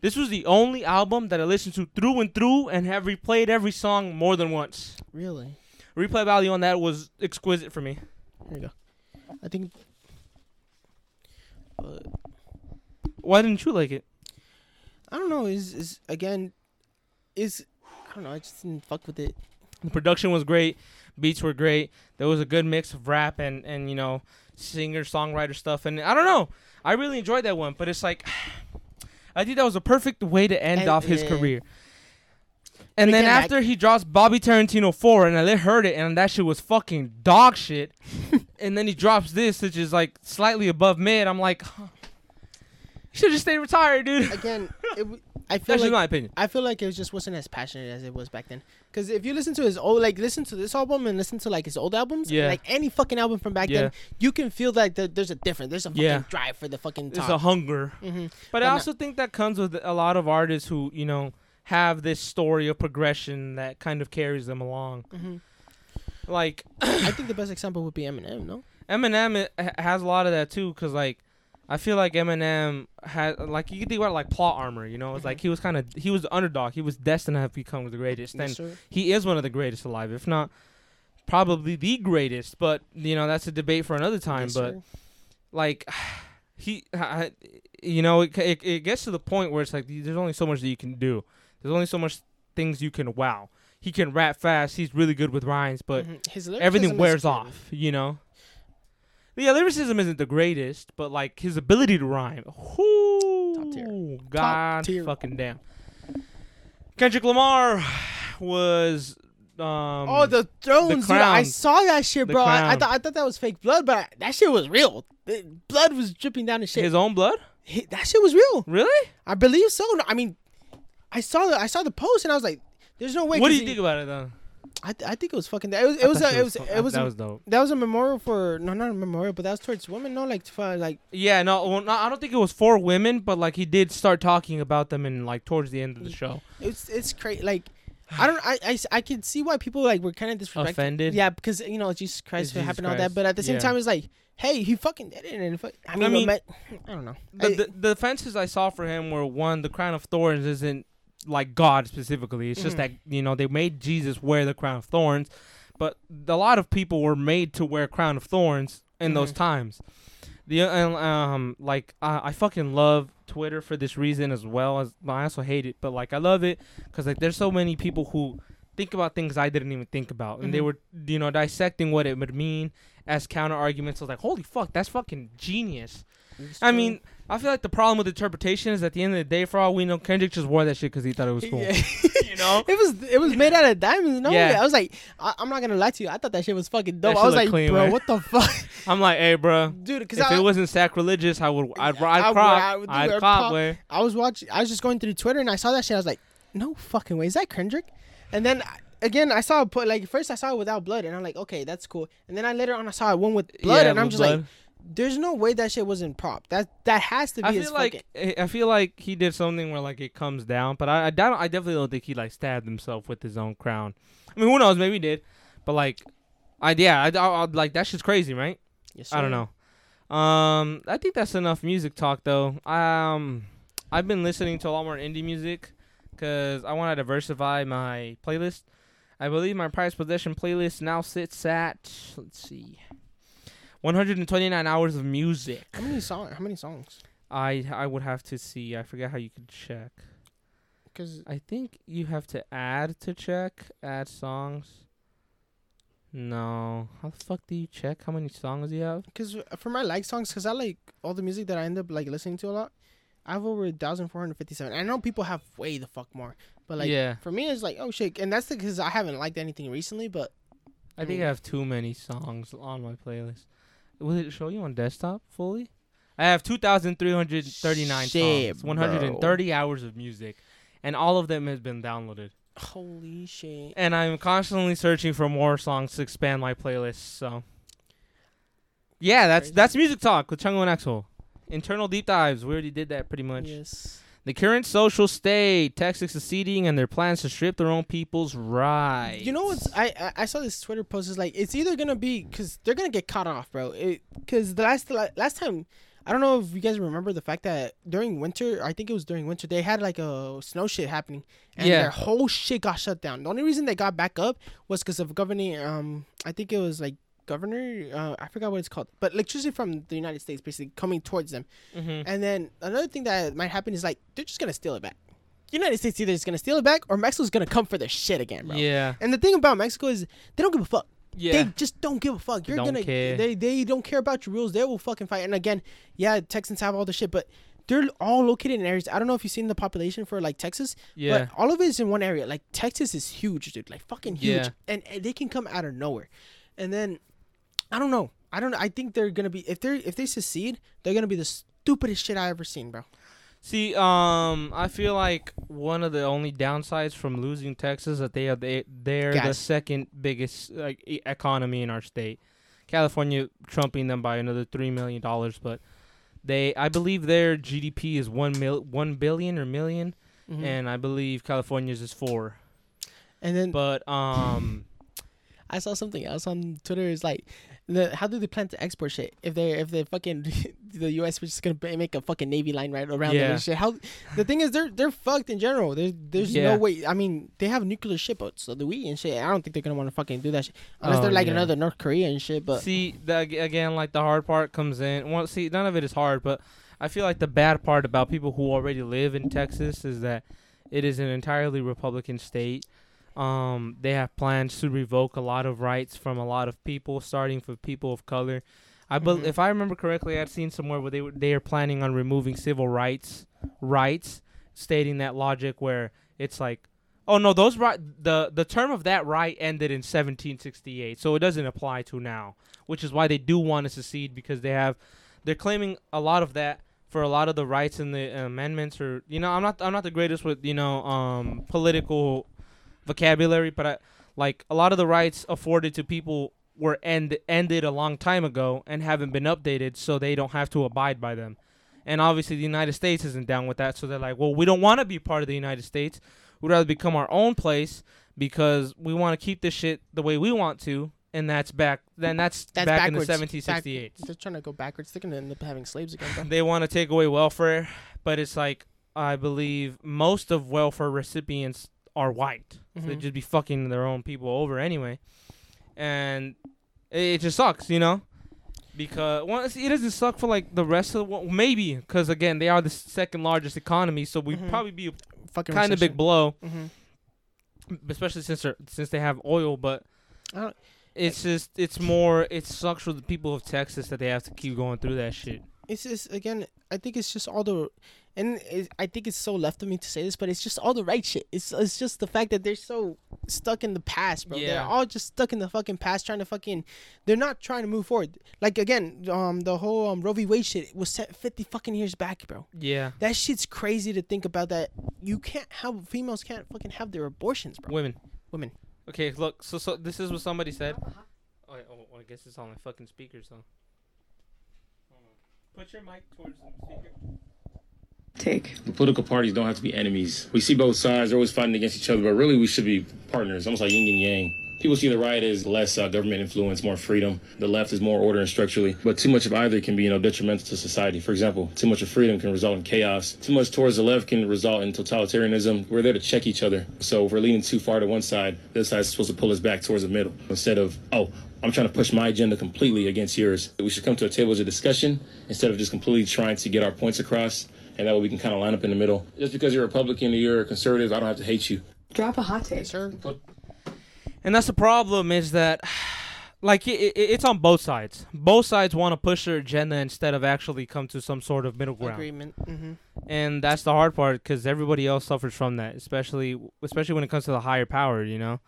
This was the only album that I listened to through and through and have replayed every song more than once. Really? Replay value on that was exquisite for me. Here you go. I think. But Why didn't you like it? I don't know. Is is again, is I don't know. I just didn't fuck with it. The production was great, beats were great. There was a good mix of rap and and you know singer songwriter stuff. And I don't know, I really enjoyed that one. But it's like, I think that was a perfect way to end And- off his yeah. career. And then after he drops Bobby Tarantino 4, and I heard it, and that shit was fucking dog shit. and then he drops this, which is like slightly above mid. I'm like, huh. should just stay retired, dude. Again, it, w- I feel That's just like my opinion. I feel like it just wasn't as passionate as it was back then. Because if you listen to his old, like listen to this album and listen to like his old albums, Yeah. like any fucking album from back Yeah. then, you can feel like the, there's a difference. There's a fucking Yeah. drive for the fucking There's a hunger. mm-hmm. But But I also think that comes with a lot of artists who, you know, have this story of progression that kind of carries them along. hmm Like I think the best example would be Eminem. No. Eminem has a lot of that too, cause like I feel like Eminem had like you can think about like plot armor. You know, it's Mhm. like he was kind of he was the underdog. He was destined to have become the greatest, and sir. he is one of the greatest alive, if not probably the greatest. But you know, that's a debate for another time. Yes, but sir. like he I- you know it, it, it gets to the point where it's like there's only so much that you can do there's only so much things you can wow he can rap fast he's really good with rhymes but Mhm. His everything wears off you know yeah lyricism isn't the greatest but like his ability to rhyme Top tier. whoo, god tier. fucking damn kendrick lamar was um oh, the thrones, dude! I saw that shit, The bro. I, I thought I thought that was fake blood, but I, that shit was real. The blood was dripping down his shit. his own blood He- that shit was real. really I believe so. No, I mean, I saw the I saw the post and I was like, "There's no way." what do you he- think about it though I, th- I think it was fucking. It was it was a, she it was it was that was dope that was a memorial for no not a memorial, but that was towards women. No, like for like Yeah, no, well, no, I don't think it was for women, but like he did start talking about them in like towards the end of the show. it's it's crazy. Like I don't I, I, I can see why people like were kind of disrespectful. Offended. Yeah, because you know Jesus Christ Jesus happened all that, but at the same Yeah. time it's like, hey, he fucking did it, and fu- I mean, I mean, I, I don't know. The, I- the the offenses I saw for him were one, the crown of thorns isn't like God specifically. It's just Mhm. that you know they made Jesus wear the crown of thorns, but a lot of people were made to wear crown of thorns in those Mhm. times. The uh, um like I, I fucking love Twitter for this reason as well as I also hate it, but like I love it because like there's so many people who think about things I didn't even think about, and they Mhm. were you know dissecting what it would mean as counter arguments. I was like, holy fuck, that's fucking genius. I mean, I feel like the problem with interpretation is at the end of the day, for all we know, Kendrick just wore that shit because he thought it was cool. Yeah. You know? it was it was made out of diamonds. No, Yeah. I was like, I, I'm not gonna lie to you. I thought that shit was fucking dope. I was like, clean, bro, man. what the fuck, I'm like, hey, bro. dude? Because If I, it wasn't sacrilegious, I would, I'd, I'd, I would- crop, I I'd pop- way. I was watching. I was just going through Twitter and I saw that shit. I was like, no fucking way. Is that Kendrick? And then I- again, I saw it put like first I saw it without blood, and I'm like, okay, that's cool. And then I later on I saw it one with blood, Yeah, and I'm just like, blood. There's no way that shit wasn't prop. That that has to be I feel like fucking. I feel like he did something where like it comes down, but I I, don't, I definitely don't think he like stabbed himself with his own crown. I mean, who knows? Maybe he did, but like, I yeah, I, I, I like that shit's crazy, right? Yes, I don't know. Um, I think that's enough music talk though. Um, I've been listening to a lot more indie music because I want to diversify my playlist. I believe my prize possession playlist now sits at let's see, 129 hours of music. How many songs? How many songs? I I would have to see. I forget how you could check. Because I think you have to add to check add songs. No, how the fuck do you check how many songs you have? Because uh, for my like songs, because I like all the music that I end up like listening to a lot. I have over thousand four hundred fifty-seven. I know people have way the fuck more, but like yeah, for me, it's like oh shit, and that's because I haven't liked anything recently. But I think I have too many songs on my playlist. Will it show you on desktop fully? I have 2,339 Shit, songs, 130 hours of music, and all of them has been downloaded. holy shit, And I'm constantly searching for more songs to expand my playlist. So, yeah, that's Crazy. that's music talk with Chungo and Axel. Internal deep dives. We already did that pretty much. yes, The current social state, Texas seceding, and their plans to strip their own people's rights. You know what's I, I I saw this Twitter post is like it's either gonna be because they're gonna get cut off, bro. Because the last the last time I don't know if you guys remember the fact that during winter I think it was during winter they had like a snow shit happening and Yeah. their whole shit got shut down. The only reason they got back up was because of governing um I think it was like governor uh, I forgot what it's called but electricity from the United States basically coming towards them Mhm. and then another thing that might happen is like they're just gonna steal it back. United States either is gonna steal it back or Mexico's gonna come for their shit again, bro. Yeah. And the thing about Mexico is they don't give a fuck. Yeah. They just don't give a fuck. You're Don't gonna care. they they don't care about your rules. They will fucking fight. And again, yeah, Texans have all the shit, but they're all located in areas. I don't know if you've seen the population for like Texas, yeah. but all of it is in one area. Like Texas is huge, dude. Like fucking huge. Yeah. And, and they can come out of nowhere. And then I don't know. I don't I think they're gonna be if they're if they succeed, they're gonna be the stupidest shit I ever seen, bro. See, um, I feel like one of the only downsides from losing Texas that they are they they're the second biggest like e- economy in our state. California trumping them by another three million dollars, but they I believe their GDP is one mil one billion or 1000000 Mhm. and I believe California's is four. and then But um, I saw something else on Twitter. Is like, the, how do they plan to export shit if they if they fucking the U.S. was just gonna make a fucking navy line right around them and shit? How the thing is they're they're fucked in general. There's there's Yeah. no way. I mean, they have nuclear shipboats, so do we and shit. I don't think they're gonna want to fucking do that shit unless Oh, they're like yeah. another North Korea and shit. But see the, again, like the hard part comes in. Well, see, none of it is hard, but I feel like the bad part about people who already live in Texas is that it is an entirely Republican state. Um, they have plans to revoke a lot of rights from a lot of people, starting for people of color. I bel Mhm. if I remember correctly, I'd seen somewhere where they were they are planning on removing civil rights rights, stating that logic where it's like, oh no, those right the the term of that right ended in 1768, so it doesn't apply to now, which is why they do want to secede because they have they're claiming a lot of that for a lot of the rights in the amendments or you know I'm not I'm not the greatest with you know um political vocabulary, but I like a lot of the rights afforded to people were end ended a long time ago and haven't been updated, so they don't have to abide by them. And obviously, the United States isn't down with that, so they're like, well, we don't want to be part of the United States. We'd rather become our own place because we want to keep this shit the way we want to, and that's back. Then that's, That's back backwards. in the 1768. they're trying to go backwards. They're gonna end up having slaves again. Bro. they want to take away welfare, but it's like I believe most of welfare recipients are white. So they'd just be fucking their own people over anyway, and it, it just sucks, you know. Because well, it doesn't suck for like the rest of the world, maybe because again they are the second largest economy, so we'd Mhm. probably be a fucking kind of big blow, hmm especially since they're, since they have oil. But it's just it's more it sucks for the people of Texas that they have to keep going through that shit. It's just again i think it's just all the and it, i think it's so left of me to say this but it's just all the right shit it's it's just the fact that they're so stuck in the past bro yeah. they're all just stuck in the fucking past trying to fucking they're not trying to move forward like again um the whole um roe v wade shit was set 50 fucking years back bro Yeah, that shit's crazy to think about that you can't have females can't fucking have their abortions bro women. women Okay, look. So, so this is what somebody said. Oh, wait, oh, I guess it's on my fucking speakers though. Hold on. Put your mic towards the speaker. take. The political parties don't have to be enemies. We see both sides; they're always fighting against each other, but really we should be partners, almost like yin and yang. People see the right as less uh, government influence, more freedom. The left is more order and structurally. But too much of either can be, you know, detrimental to society. For example, too much of freedom can result in chaos. Too much towards the left can result in totalitarianism. We're there to check each other. So if we're leaning too far to one side, the other side's supposed to pull us back towards the middle instead of, oh, I'm trying to push my agenda completely against yours. We should come to a table as a discussion instead of just completely trying to get our points across. And that way we can kind of line up in the middle. Just because you're a Republican or you're a conservative, I don't have to hate you. Drop a hot take. sir And that's the problem is that like it, it, it's on both sides. Both sides want to push their agenda instead of actually come to some sort of middle ground. Agreement. Mm-hmm. and that's the hard part because everybody else suffers from that, especially especially when it comes to the higher power, you know.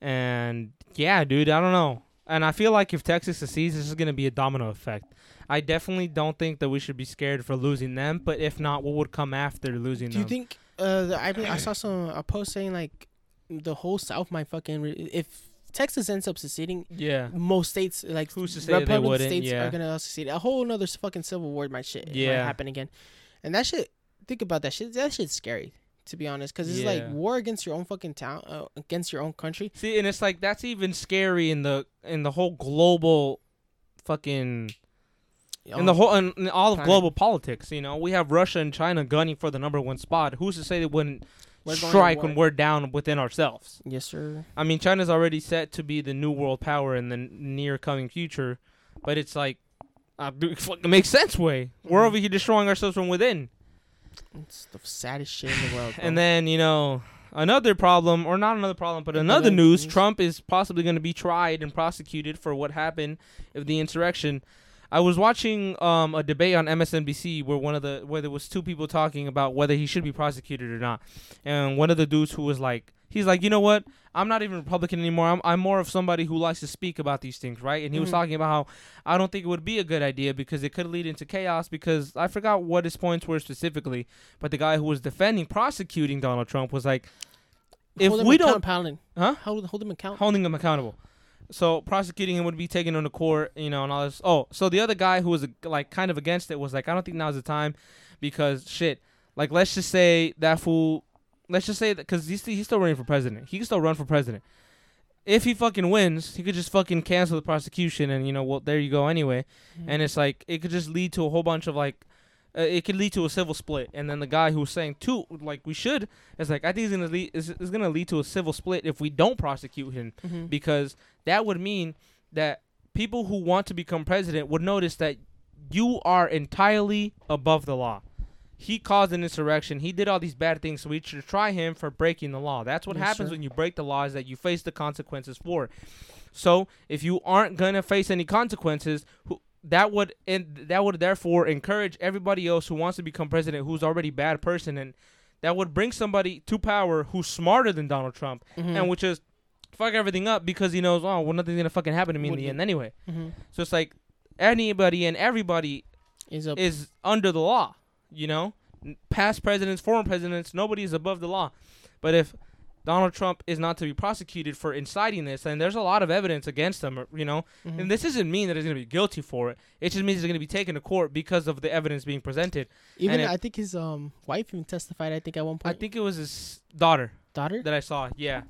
And yeah, dude, I don't know. And I feel like if Texas succeeds, this is gonna be a domino effect. I definitely don't think that we should be scared for losing them, but if not, what would come after losing Do you them? think? Uh, the, I mean, I saw some a post saying like the whole South might fucking re- if Texas ends up seceding, yeah, most states like Who's to say that they wouldn't? states Yeah. are gonna secede. A whole another fucking civil war might shit might Yeah. happen again, and that shit. Think about that shit. That shit's scary to be honest, because it's like war against your own fucking town, uh, against your own country. See, and it's like that's even scary in the in the whole global fucking in the whole in, in all of planet. global politics. You know, we have Russia and China gunning for the number one spot. Who's to say they wouldn't We're strike when we're down within ourselves? Yes, sir. I mean, China's already set to be the new world power in the near coming future, but it's like, uh, it fucking makes sense. Way we're Mhm. over here destroying ourselves from within, It's the saddest shit in the world. and then you know another problem, or not another problem, but another news. Trump is possibly going to be tried and prosecuted for what happened of the insurrection. I was watching um, a debate on MSNBC where one of the where there was two people talking about whether he should be prosecuted or not, and one of the dudes who was like, he's like, you know what? I'm not even Republican anymore. I'm I'm more of somebody who likes to speak about these things, right? And he was Mhm. talking about how I don't think it would be a good idea because it could lead into chaos. Because I forgot what his points were specifically, but the guy who was defending prosecuting Donald Trump was like, if Hold him we don't Huh? hold hold him account. holding him accountable. So prosecuting him would be taken into court, you know, and all this. Oh, so the other guy who was like kind of against it was like, I don't think now's the time, because shit. Like, let's just say that fool. Let's just say that because he's he's still running for president. He can still run for president. If he fucking wins, he could just fucking cancel the prosecution, and you know, well, there you go anyway. And it's like it could just lead to a whole bunch of like. Uh, it could lead to a civil split, and then the guy who's saying too, like we should, is like I think it's gonna lead is, is gonna lead to a civil split if we don't prosecute him Mhm. because that would mean that people who want to become president would notice that you are entirely above the law. He caused an insurrection. He did all these bad things, so we should try him for breaking the law. That's what Yes, happens sir. when you break the law is that you face the consequences for it. So if you aren't gonna face any consequences, who, that would and that would therefore encourage everybody else who wants to become president who's already a bad person and that would bring somebody to power who's smarter than Donald Trump Mhm. and would just fuck everything up because he knows, oh, well, nothing's gonna fucking happen to me in the you- end anyway. Mhm. So it's like anybody and everybody is a is under the law, you know. Past presidents, former presidents, nobody is above the law. But if Donald Trump is not to be prosecuted for inciting this, and there's a lot of evidence against him, you know, mhm. and this doesn't mean that he's gonna be guilty for it. It just means he's gonna be taken to court because of the evidence being presented. even it- I think his um wife even testified. I think at one point. I think it was his daughter daughter. that I saw. Yeah,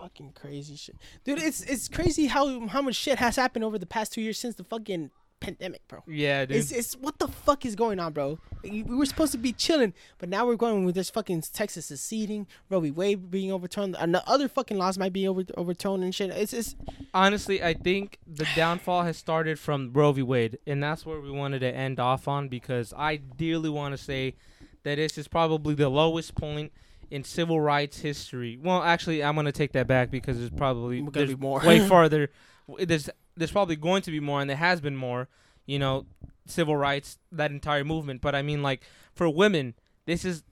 Fucking crazy shit, dude. It's it's crazy how how much shit has happened over the past two years since the fucking pandemic, bro. yeah, dude. It's it's what the fuck is going on, bro? We we were supposed to be chilling, but now we're going with this fucking Texas seceding, Roe v. Wade being overturned, and the other fucking laws might be over overturned and shit. It's it's honestly, I think the downfall has started from Roe v. Wade, and that's where we wanted to end off on because I dearly want to say that this is probably the lowest point in civil rights history. Well, actually, I'm gonna take that back because there's probably there's be more. way farther. There's there's probably going to be more, and there has been more. You know, civil rights that entire movement. But I mean, like for women, this is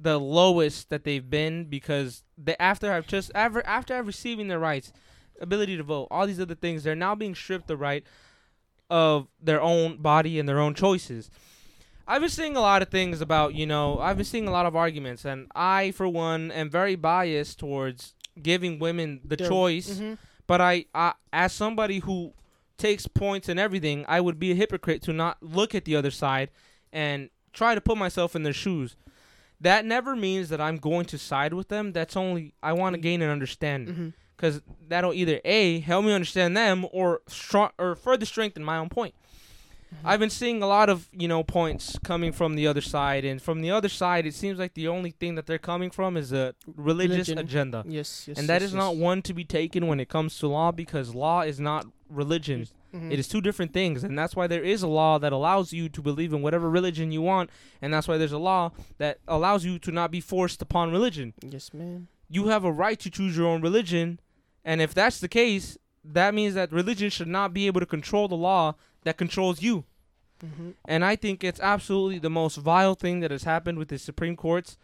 the lowest that they've been because they after have just after after have receiving their rights, ability to vote, all these other things, they're now being stripped the right of their own body and their own choices. I've been seeing a lot of things about, you know, I've been seeing a lot of arguments, and I, for one, am very biased towards giving women the choice. mhm. But I, I, as somebody who takes points and everything, I would be a hypocrite to not look at the other side and try to put myself in their shoes. That never means that I'm going to side with them. That's only I want to gain an understanding Mhm. because that'll either a help me understand them or strong or further strengthen my own point. I've been seeing a lot of you know points coming from the other side, and from the other side, it seems like the only thing that they're coming from is a religious Religion. agenda, Yes, yes. and that yes, is not one to be taken when it comes to law because law is not religion. Mhm. It is two different things, and that's why there is a law that allows you to believe in whatever religion you want, and that's why there's a law that allows you to not be forced upon religion Yes, man. you have a right to choose your own religion, and if that's the case, that means that religion should not be able to control the law that controls you. Mhm. And I think it's absolutely the most vile thing that has happened with the Supreme Courts.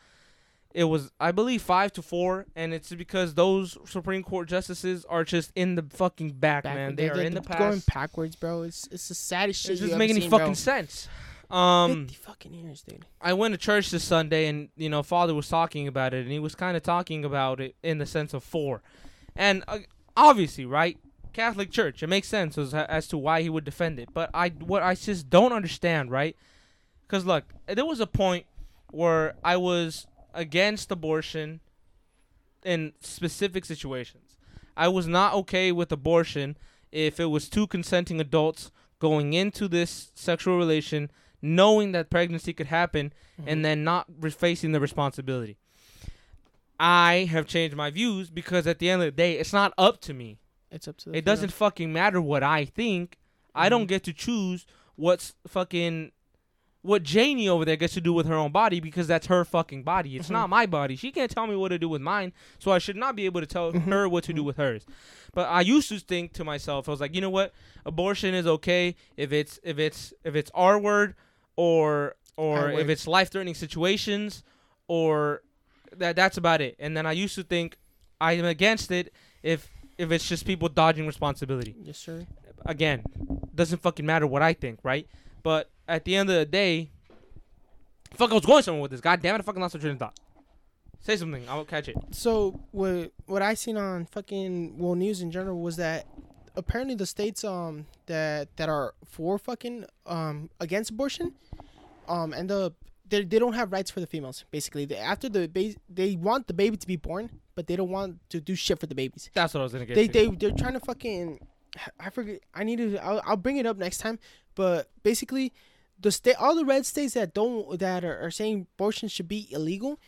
It was, I believe, five to four, and it's because those Supreme Court justices are just in the fucking back, Back- man. They they're- in the past. Going backwards, bro. It's it's the saddest shit. it you doesn't ever make any seen, fucking bro. sense. Um, Fifty fucking years, dude. I went to church this Sunday, and you know, Father was talking about it, and he was kind of talking about it in the sense of four, and uh, obviously, right, Catholic Church, it makes sense as, as to why he would defend it. But I, what I just don't understand, right? Because look, there was a point where I was against abortion in specific situations. I was not okay with abortion if it was two consenting adults going into this sexual relation knowing that pregnancy could happen and then not re- facing the responsibility. I have changed my views because at the end of the day, it's not up to me. It's up to the It doesn't fucking matter what I think. I don't Mhm. get to choose what's fucking what Janie over there gets to do with her own body because that's her fucking body. It's Mhm. not my body. She can't tell me what to do with mine, so I should not be able to tell Mhm. her what to do with hers. But I used to think to myself, I was like, you know what? Abortion is okay if it's if it's if it's R word or or if it's life threatening situations or that that's about it. And then I used to think I am against it if if it's just people dodging responsibility. Yes, sir. Again, doesn't fucking matter what I think, right? But at the end of the day, fuck, I was going somewhere with this. God damn it, I fucking lost my train of thought. Say something, I'll catch it. So what what I seen on fucking well news in general was that apparently the states um that that are for fucking um against abortion um end up they, they don't have rights for the females basically they, after the ba- they want the baby to be born but they don't want to do shit for the babies That's what I was gonna get. they to. they they're trying to fucking I forget I need to I'll, I'll bring it up next time but basically the state all the red states that don't that are, are saying abortion should be illegal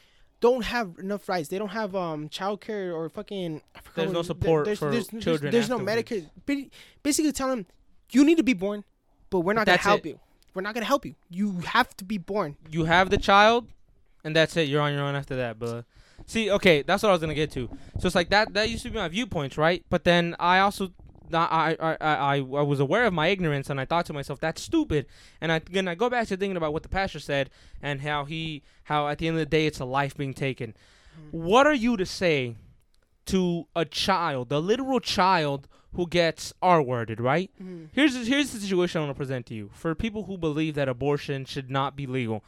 don't have enough rights they don't have um childcare or fucking There's no support there's, for there's, there's, children there's no. Medicare basically tell them you need to be born but we're not But gonna help it. you we're not gonna help you you have to be born you have the child, and that's it. You're on your own after that. But see, okay, that's what I was gonna get to. So it's like that. That used to be my viewpoints, right? But then I also. I, I, I, I, I was aware of my ignorance and I thought to myself that's stupid and I again I go back to thinking about what the pastor said and how he how at the end of the day it's a life being taken. Mm-hmm. What are you to say to a child, a literal child who gets R worded, right? Mm-hmm. Here's here's the situation I want to present to you for people who believe that abortion should not be legal.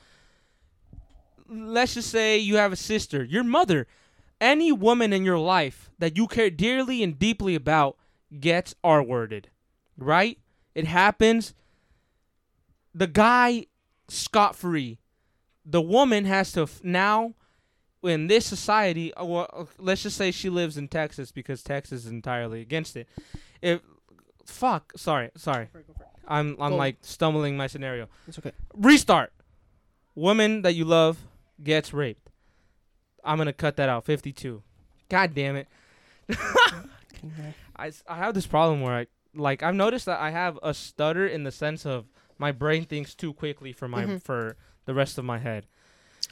Let's just say you have a sister, your mother, any woman in your life that you care dearly and deeply about gets R worded, right? It happens. The guy scot free. The woman has to f- now in this society. uh, Well, uh, let's just say she lives in Texas because Texas is entirely against it. If fuck, sorry, sorry. I'm I'm like stumbling my scenario. it's okay Restart. Woman that you love gets raped. I'm gonna cut that out. 52. God damn it. I, I have this problem where I like I've noticed that I have a stutter in the sense of my brain thinks too quickly for my Mhm. for the rest of my head.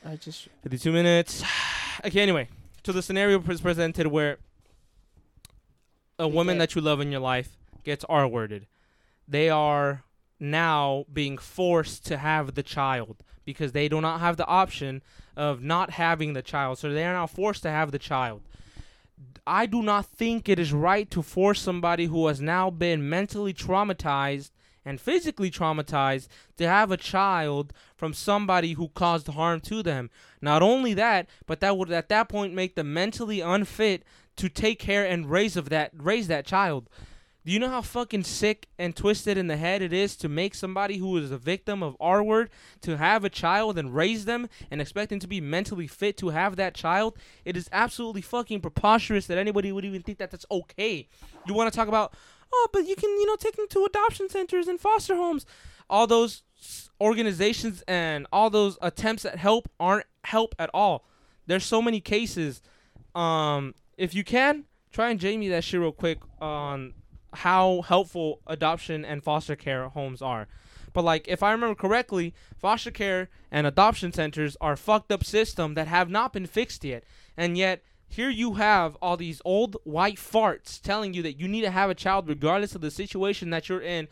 I just 52 minutes. okay, anyway, so the scenario is presented where a woman that you love in your life gets R worded. They are now being forced to have the child because they do not have the option of not having the child. So they are now forced to have the child. I do not think it is right to force somebody who has now been mentally traumatized and physically traumatized to have a child from somebody who caused harm to them. Not only that, but that would at that point make them mentally unfit to take care and raise of that raise that child. Do you know how fucking sick and twisted in the head it is to make somebody who is a victim of R word to have a child and raise them and expect them to be mentally fit to have that child? It is absolutely fucking preposterous that anybody would even think that that's okay. You want to talk about, oh, but you can, you know, take them to adoption centers and foster homes. All those organizations and all those attempts at help aren't help at all. There's so many cases. Um, if you can, try and Jamie that shit real quick on how helpful adoption and foster care homes are. But like, if I remember correctly, foster care and adoption centers are fucked up system that have not been fixed yet, and yet Here you have all these old white farts telling you that you need to have a child regardless of the situation that you're in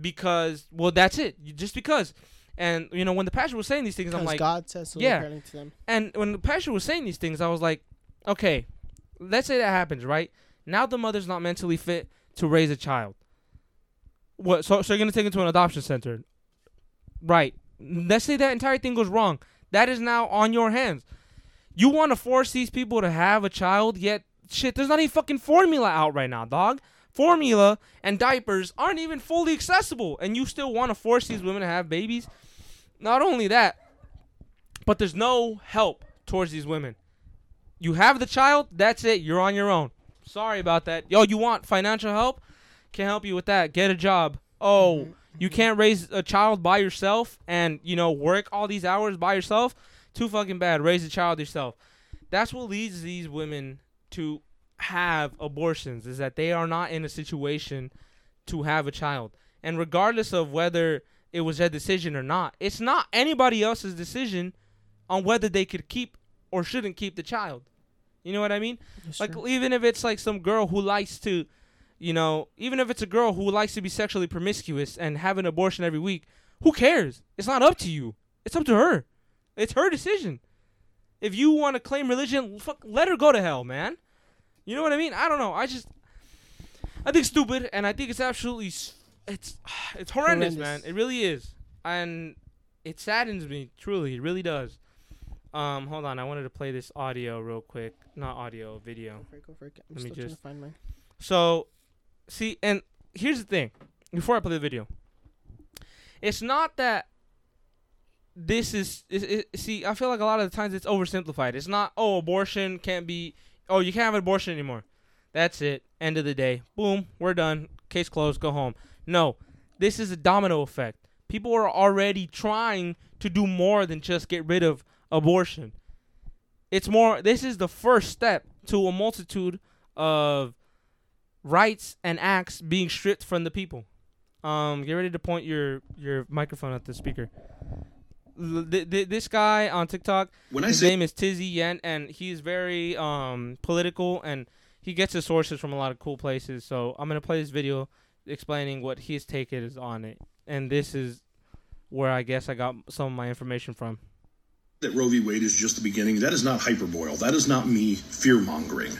because well that's it. You- Just because. And you know when the pastor was saying these things I'm like God says so yeah. to them. and when the pastor was saying these things, I was like, okay, let's say that happens, right? Now the mother's not mentally fit to raise a child. What? So, so you're gonna take it to an adoption center, right? Let's say that entire thing goes wrong. That is now on your hands. You want to force these people to have a child, yet shit, there's not even fucking formula out right now, dog. Formula and diapers aren't even fully accessible, and you still want to force these women to have babies. Not only that, but there's no help towards these women. You have the child, that's it. You're on your own. Sorry about that. Yo, you want financial help? Can't help you with that. Get a job. Oh, mm-hmm. you can't raise a child by yourself and, you know, work all these hours by yourself? Too fucking bad. Raise a child yourself. That's what leads these women to have abortions is that they are not in a situation to have a child. And regardless of whether it was their decision or not, it's not anybody else's decision on whether they could keep or shouldn't keep the child. You know what I mean? Like even if it's like some girl who likes to, you know, even if it's a girl who likes to be sexually promiscuous and have an abortion every week, who cares? It's not up to you. It's up to her. It's her decision. If you want to claim religion, fuck, let her go to hell, man. You know what I mean? I don't know. I just, I think stupid, and I think it's absolutely, it's, it's horrendous, man. It really is, and it saddens me truly. It really does. Um, hold on. I wanted to play this audio real quick. Not audio, video. Go for it, go for it. I'm Let me just- to find mine. So, see, and here's the thing. Before I play the video, it's not that this is. is it, see, I feel like a lot of the times it's oversimplified. It's not. Oh, abortion can't be. Oh, you can't have an abortion anymore. That's it. End of the day. Boom. We're done. Case closed. Go home. No, this is a domino effect. People are already trying to do more than just get rid of abortion. It's more. This is the first step to a multitude of rights and acts being stripped from the people. Um, get ready to point your your microphone at the speaker. L- th- th- this guy on TikTok, When I his say name is Tizzy Ent, and he's very um political, and he gets his sources from a lot of cool places. So I'm gonna play this video explaining what his take is on it, and this is where I guess I got some of my information from. That Roe v. Wade is just the beginning, that is not hyperboil. That is not me fear mongering.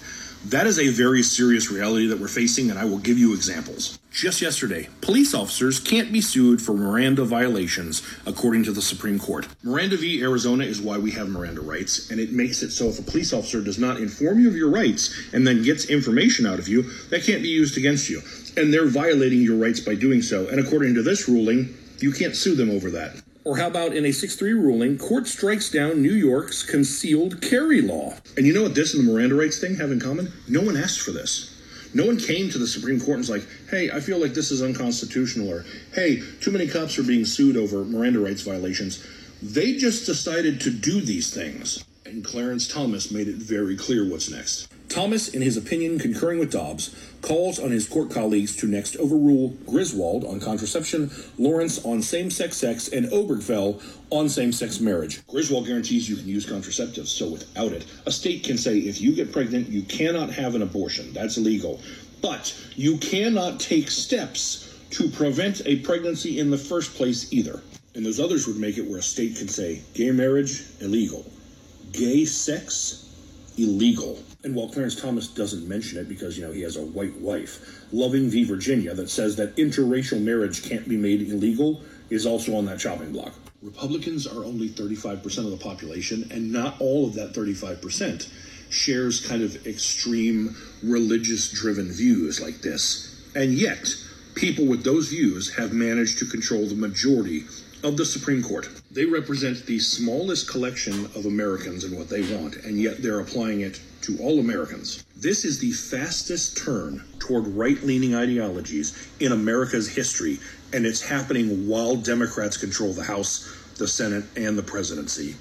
That is a very serious reality that we're facing, and I will give you examples. Just yesterday, police officers can't be sued for Miranda violations, according to the Supreme Court. Miranda v. Arizona is why we have Miranda rights, and it makes it so if a police officer does not inform you of your rights and then gets information out of you, that can't be used against you. And they're violating your rights by doing so, and according to this ruling, you can't sue them over that. Or how about in a 6 3 ruling, court strikes down New York's concealed carry law? And you know what this and the Miranda rights thing have in common? No one asked for this. No one came to the Supreme Court and was like, hey, I feel like this is unconstitutional, or hey, too many cops are being sued over Miranda rights violations. They just decided to do these things. And Clarence Thomas made it very clear what's next. Thomas, in his opinion concurring with Dobbs, calls on his court colleagues to next overrule Griswold on contraception, Lawrence on same sex sex, and Obergefell on same sex marriage. Griswold guarantees you can use contraceptives, so without it, a state can say if you get pregnant, you cannot have an abortion. That's illegal. But you cannot take steps to prevent a pregnancy in the first place either. And those others would make it where a state can say gay marriage, illegal. Gay sex, illegal. And while Clarence Thomas doesn't mention it because, you know, he has a white wife, Loving v. Virginia that says that interracial marriage can't be made illegal is also on that chopping block. Republicans are only 35% of the population, and not all of that 35% shares kind of extreme religious driven views like this. And yet, people with those views have managed to control the majority of the Supreme Court. They represent the smallest collection of Americans and what they want, and yet they're applying it to all Americans. This is the fastest turn toward right leaning ideologies in America's history, and it's happening while Democrats control the House, the Senate, and the presidency.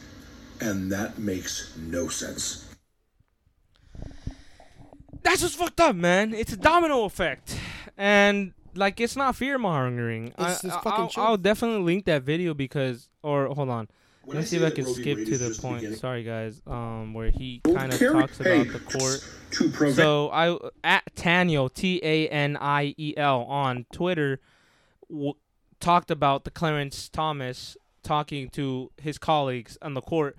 And that makes no sense. That's what's fucked up, man. It's a domino effect, and like it's not fear mongering. It's- it's fucking I'll. I'll definitely link that video because, or hold on, Let me see if I can skip to the point. Sorry, guys. Um, where he kind of talks about the court. So I at Taniel T A N I E L on Twitter w- talked about the Clarence Thomas talking to his colleagues on the court,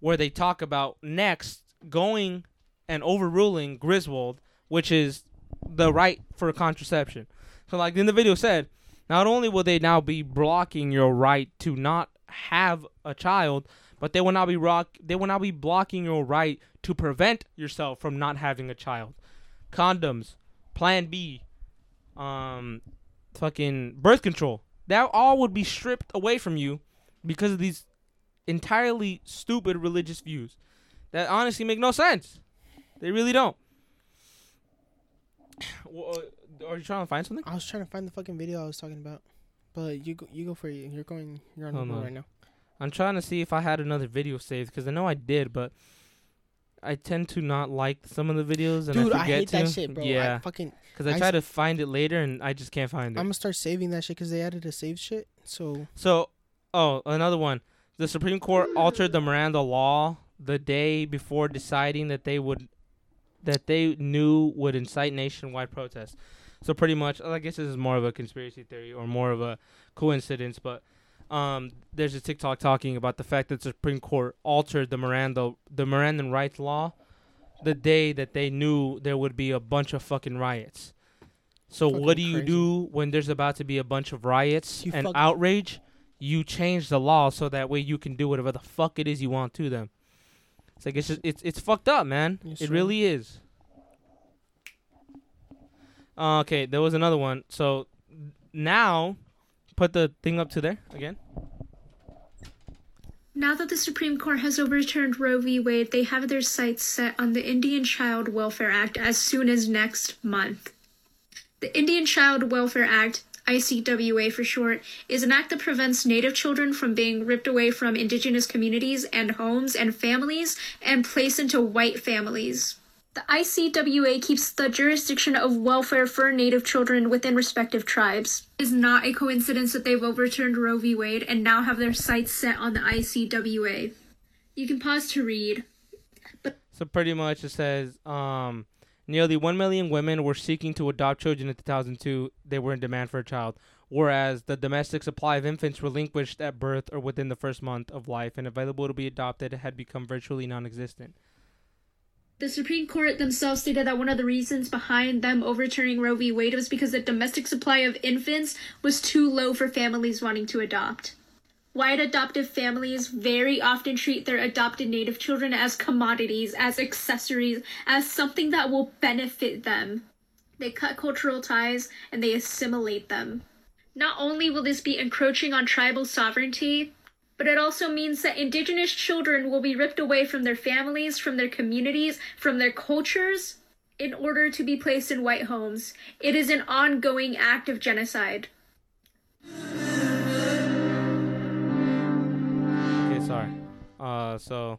where they talk about next going and overruling Griswold, which is the right for contraception. So like in the video said, not only will they now be blocking your right to not have a child, but they will now be rock they will now be blocking your right to prevent yourself from not having a child. Condoms, plan B, um fucking birth control. That all would be stripped away from you because of these entirely stupid religious views that honestly make no sense. They really don't. Well, Are you trying to find something? I was trying to find the fucking video I was talking about, but you go, you go for it. You're going. You're on Hold Google on. right now. I'm trying to see if I had another video saved because I know I did, but I tend to not like some of the videos and Dude, I I, forget hate to. that shit, bro. I Yeah, fucking. because I, I try s- to find it later and I just can't find it. I'm gonna start saving that shit because they added a save shit. So So, oh, another one. The Supreme Court altered the Miranda law the day before deciding that they would, that they knew would incite nationwide protests. So pretty much, I guess this is more of a conspiracy theory or more of a coincidence, but um, there's a TikTok talking about the fact that the Supreme Court altered the Miranda, the Mirandan rights law, the day that they knew there would be a bunch of fucking riots. So what Fucking do you crazy. do when there's about to be a bunch of riots You and outrage? You change the law so that way you can do whatever the fuck it is you want to them. It's like it's just it's it's fucked up, man. Yes, it sir. really is. Uh, okay, there was another one. So now, put the thing up to there again. Now that the Supreme Court has overturned Roe v. Wade, they have their sights set on the Indian Child Welfare Act as soon as next month. The Indian Child Welfare Act, ICWA for short, is an act that prevents Native children from being ripped away from Indigenous communities and homes and families and placed into white families. The ICWA keeps the jurisdiction of welfare for Native children within respective tribes. It is not a coincidence that they've overturned Roe v. Wade and now have their sights set on the ICWA. You can pause to read. So pretty much it says um, nearly 1 million women were seeking to adopt children in 2002. They were in demand for a child. Whereas the domestic supply of infants relinquished at birth or within the first month of life and available to be adopted had become virtually non existent. The Supreme Court themselves stated that one of the reasons behind them overturning Roe v. Wade was because the domestic supply of infants was too low for families wanting to adopt. White adoptive families very often treat their adopted native children as commodities, as accessories, as something that will benefit them. They cut cultural ties and they assimilate them. Not only will this be encroaching on tribal sovereignty, but it also means that indigenous children will be ripped away from their families, from their communities, from their cultures, in order to be placed in white homes. It is an ongoing act of genocide. Okay, sorry. Uh, so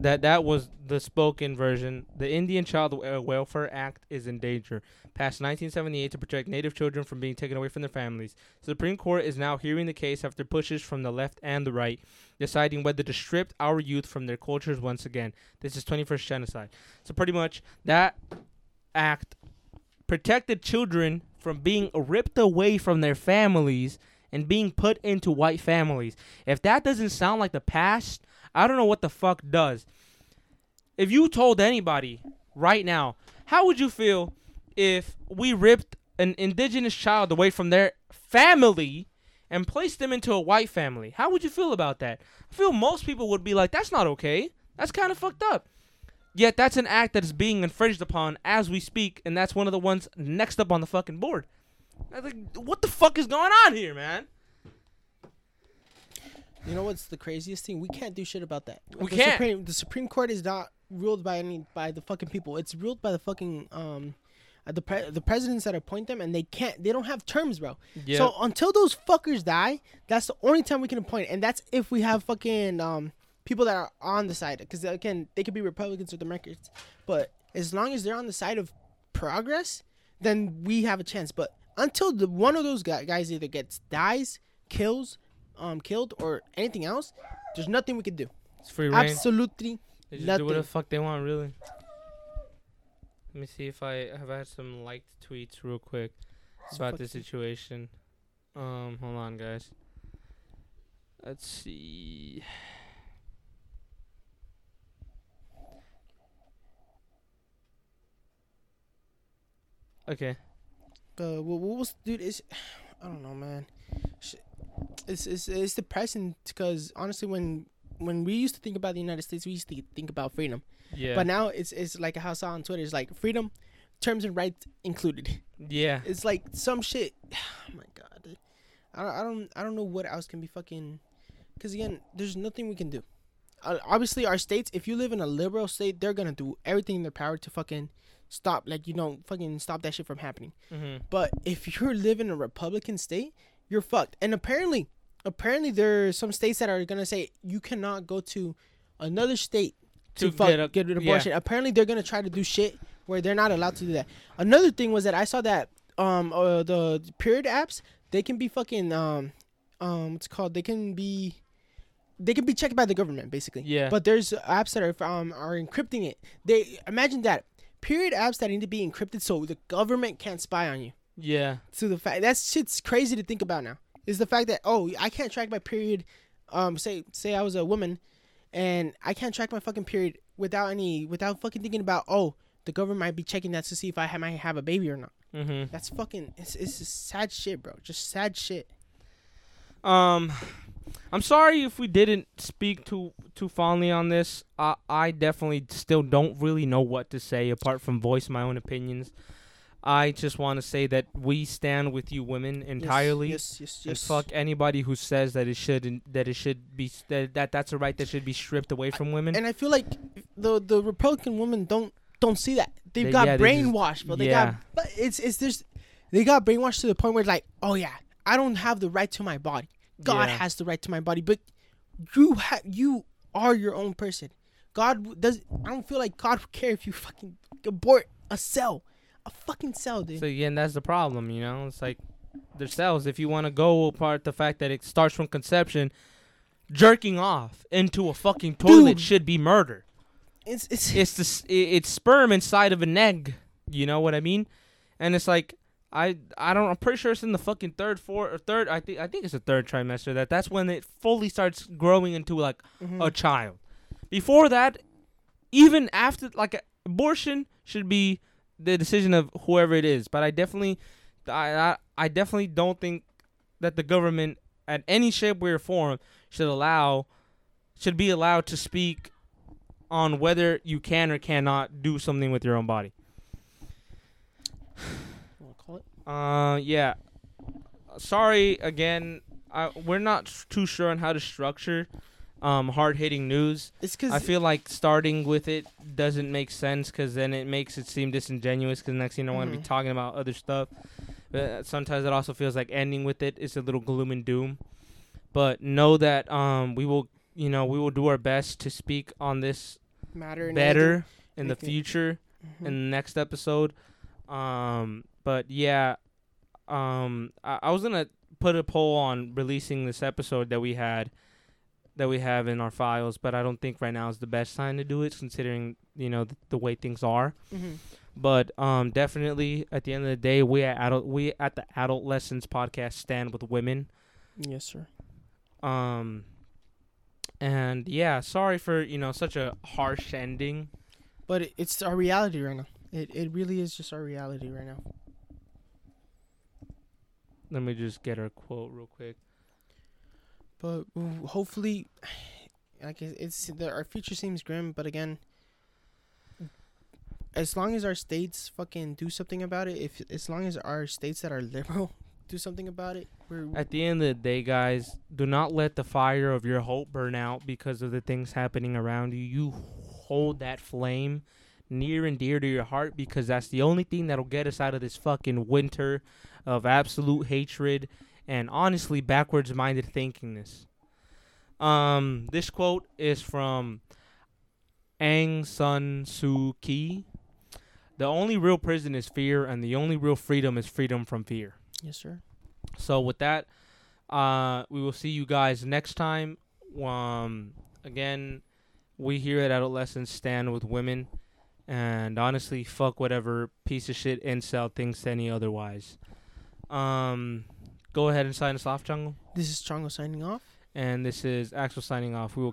that that was the spoken version. The Indian Child Welfare Act is in danger. Passed 1978 to protect Native children from being taken away from their families. The Supreme Court is now hearing the case after pushes from the left and the right, deciding whether to strip our youth from their cultures once again. This is 21st genocide. So pretty much that act protected children from being ripped away from their families and being put into white families. If that doesn't sound like the past, I don't know what the fuck does. If you told anybody right now, how would you feel if we ripped an indigenous child away from their family and placed them into a white family? How would you feel about that? I feel most people would be like, that's not okay. That's kind of fucked up. Yet that's an act that is being infringed upon as we speak, and that's one of the ones next up on the fucking board. I think, what the fuck is going on here, man? You know what's the craziest thing? We can't do shit about that. We the can't. Supreme, the Supreme Court is not ruled by any by the fucking people. It's ruled by the fucking um, the pre- the presidents that appoint them, and they can't. They don't have terms, bro. Yeah. So until those fuckers die, that's the only time we can appoint, and that's if we have fucking um people that are on the side. Because again, they could be Republicans or Democrats, but as long as they're on the side of progress, then we have a chance. But until the one of those guys either gets dies, kills, um, killed, or anything else, There's nothing we can do. It's free rein. Absolutely. They just do whatever nothing. the fuck they want, really. Let me see if I have I had some liked tweets real quick about the situation. Um, hold on, guys. Let's see. Okay. Uh, what, what was, dude? It's, I don't know, man. It's it's it's depressing because honestly, when when we used to think about the United States, we used to think about freedom. Yeah. But now it's it's like how I saw on Twitter. It's like freedom, terms and rights included. yeah. It's like some shit. Oh my god. dude. I don't I don't I don't know what else can be fucking. Because again, there's nothing we can do. Uh, obviously, our states. If you live in a liberal state, they're gonna do everything in their power to fucking stop. Like you know, fucking stop that shit from happening. Mm-hmm. But if you're living in a Republican state, you're fucked. And apparently, apparently there are some states that are gonna say you cannot go to another state to, To fuck, get get, a- an yeah. abortion. Apparently, they're gonna try to do shit where they're not allowed to do that. Another thing was that I saw that um uh, the period apps they can be fucking um um what's it called they can be they can be checked by the government basically. Yeah. But there's apps that are um are encrypting it. They imagine that period apps that need to be encrypted so the government can't spy on you Yeah. to the fact that shit's crazy to think about now is the fact that oh I can't track my period um say say I was a woman and I can't track my fucking period without any without fucking thinking about oh the government might be checking that to see if I ha- might have a baby or not Mm-hmm. that's fucking it's it's just sad shit bro just sad shit Um, I'm sorry if we didn't speak too too fondly on this. I I definitely still don't really know what to say apart from voice my own opinions. I just want to say that we stand with you women Yes, entirely. yes yes And yes fuck anybody who says that it shouldn't that it should be that, that that's a right that should be stripped away from women. and I feel like the the Republican women don't don't see that they've They- got yeah, they just- brainwashed bro they yeah. got but it's it's just they got brainwashed to the point where it's like oh yeah I don't have the right to my body God Yeah. has the right to my body, but you ha- you are your own person. God w- does. I don't feel like God would care if you fucking abort a cell, a fucking cell, dude. So again, that's the problem, you know. It's like their cells. If you want to go apart the fact that it starts from conception, jerking off into a fucking toilet Dude. should be murder. it's it's It's the it's sperm inside of an egg. You know what I mean? And it's like I I don't. I'm pretty sure it's in the fucking third, fourth, or third. I think I think it's the third trimester that that's when it fully starts growing into like Mm-hmm. a child. Before that, even after like abortion should be the decision of whoever it is. But I definitely, I I, definitely don't think that the government at any shape, way, or form should allow should be allowed to speak on whether you can or cannot do something with your own body. Call it? Uh, yeah. Sorry again. I, we're not too sure on how to structure um hard hitting news. It's because I feel like starting with it doesn't make sense because then it makes it seem disingenuous. Because next thing I want to be Mhm. talking about other stuff. But sometimes it also feels like ending with it is a little gloom and doom. But know that um we will you know we will do our best to speak on this matter better in the future in the next episode. Um, but yeah, um, I, I was gonna put a poll on releasing this episode that we had, that we have in our files, but I don't think right now is the best time to do it, considering you know the, the way things are. Mhm. But um, definitely at the end of the day, we at adult we at the Adult Lessons podcast stand with women. Yes, sir. Um, and yeah, sorry for you know such a harsh ending. But it, it's our reality right now. It it really is just our reality right now. Let me just get her quote real quick. But hopefully, like it's the, our future seems grim. But again, as long as our states fucking do something about it, if as long as our states that are liberal do something about it, we're At the end of the day, guys, do not let the fire of your hope burn out because of the things happening around you. You hold that flame near and dear to your heart because that's the only thing that'll get us out of this fucking winter of absolute hatred and honestly backwards minded thinkingness. Um, this quote is from Aung San Suu Kyi. The only real prison is fear, and the only real freedom is freedom from fear. yes, sir. So with that, uh, we will see you guys next time Um, again, we here at Adolescents stand with women, and honestly, fuck whatever piece of shit incel thinks any otherwise. Um, go ahead and sign us off, Jungle. This is Chongo signing off. And this is Axel signing off. We will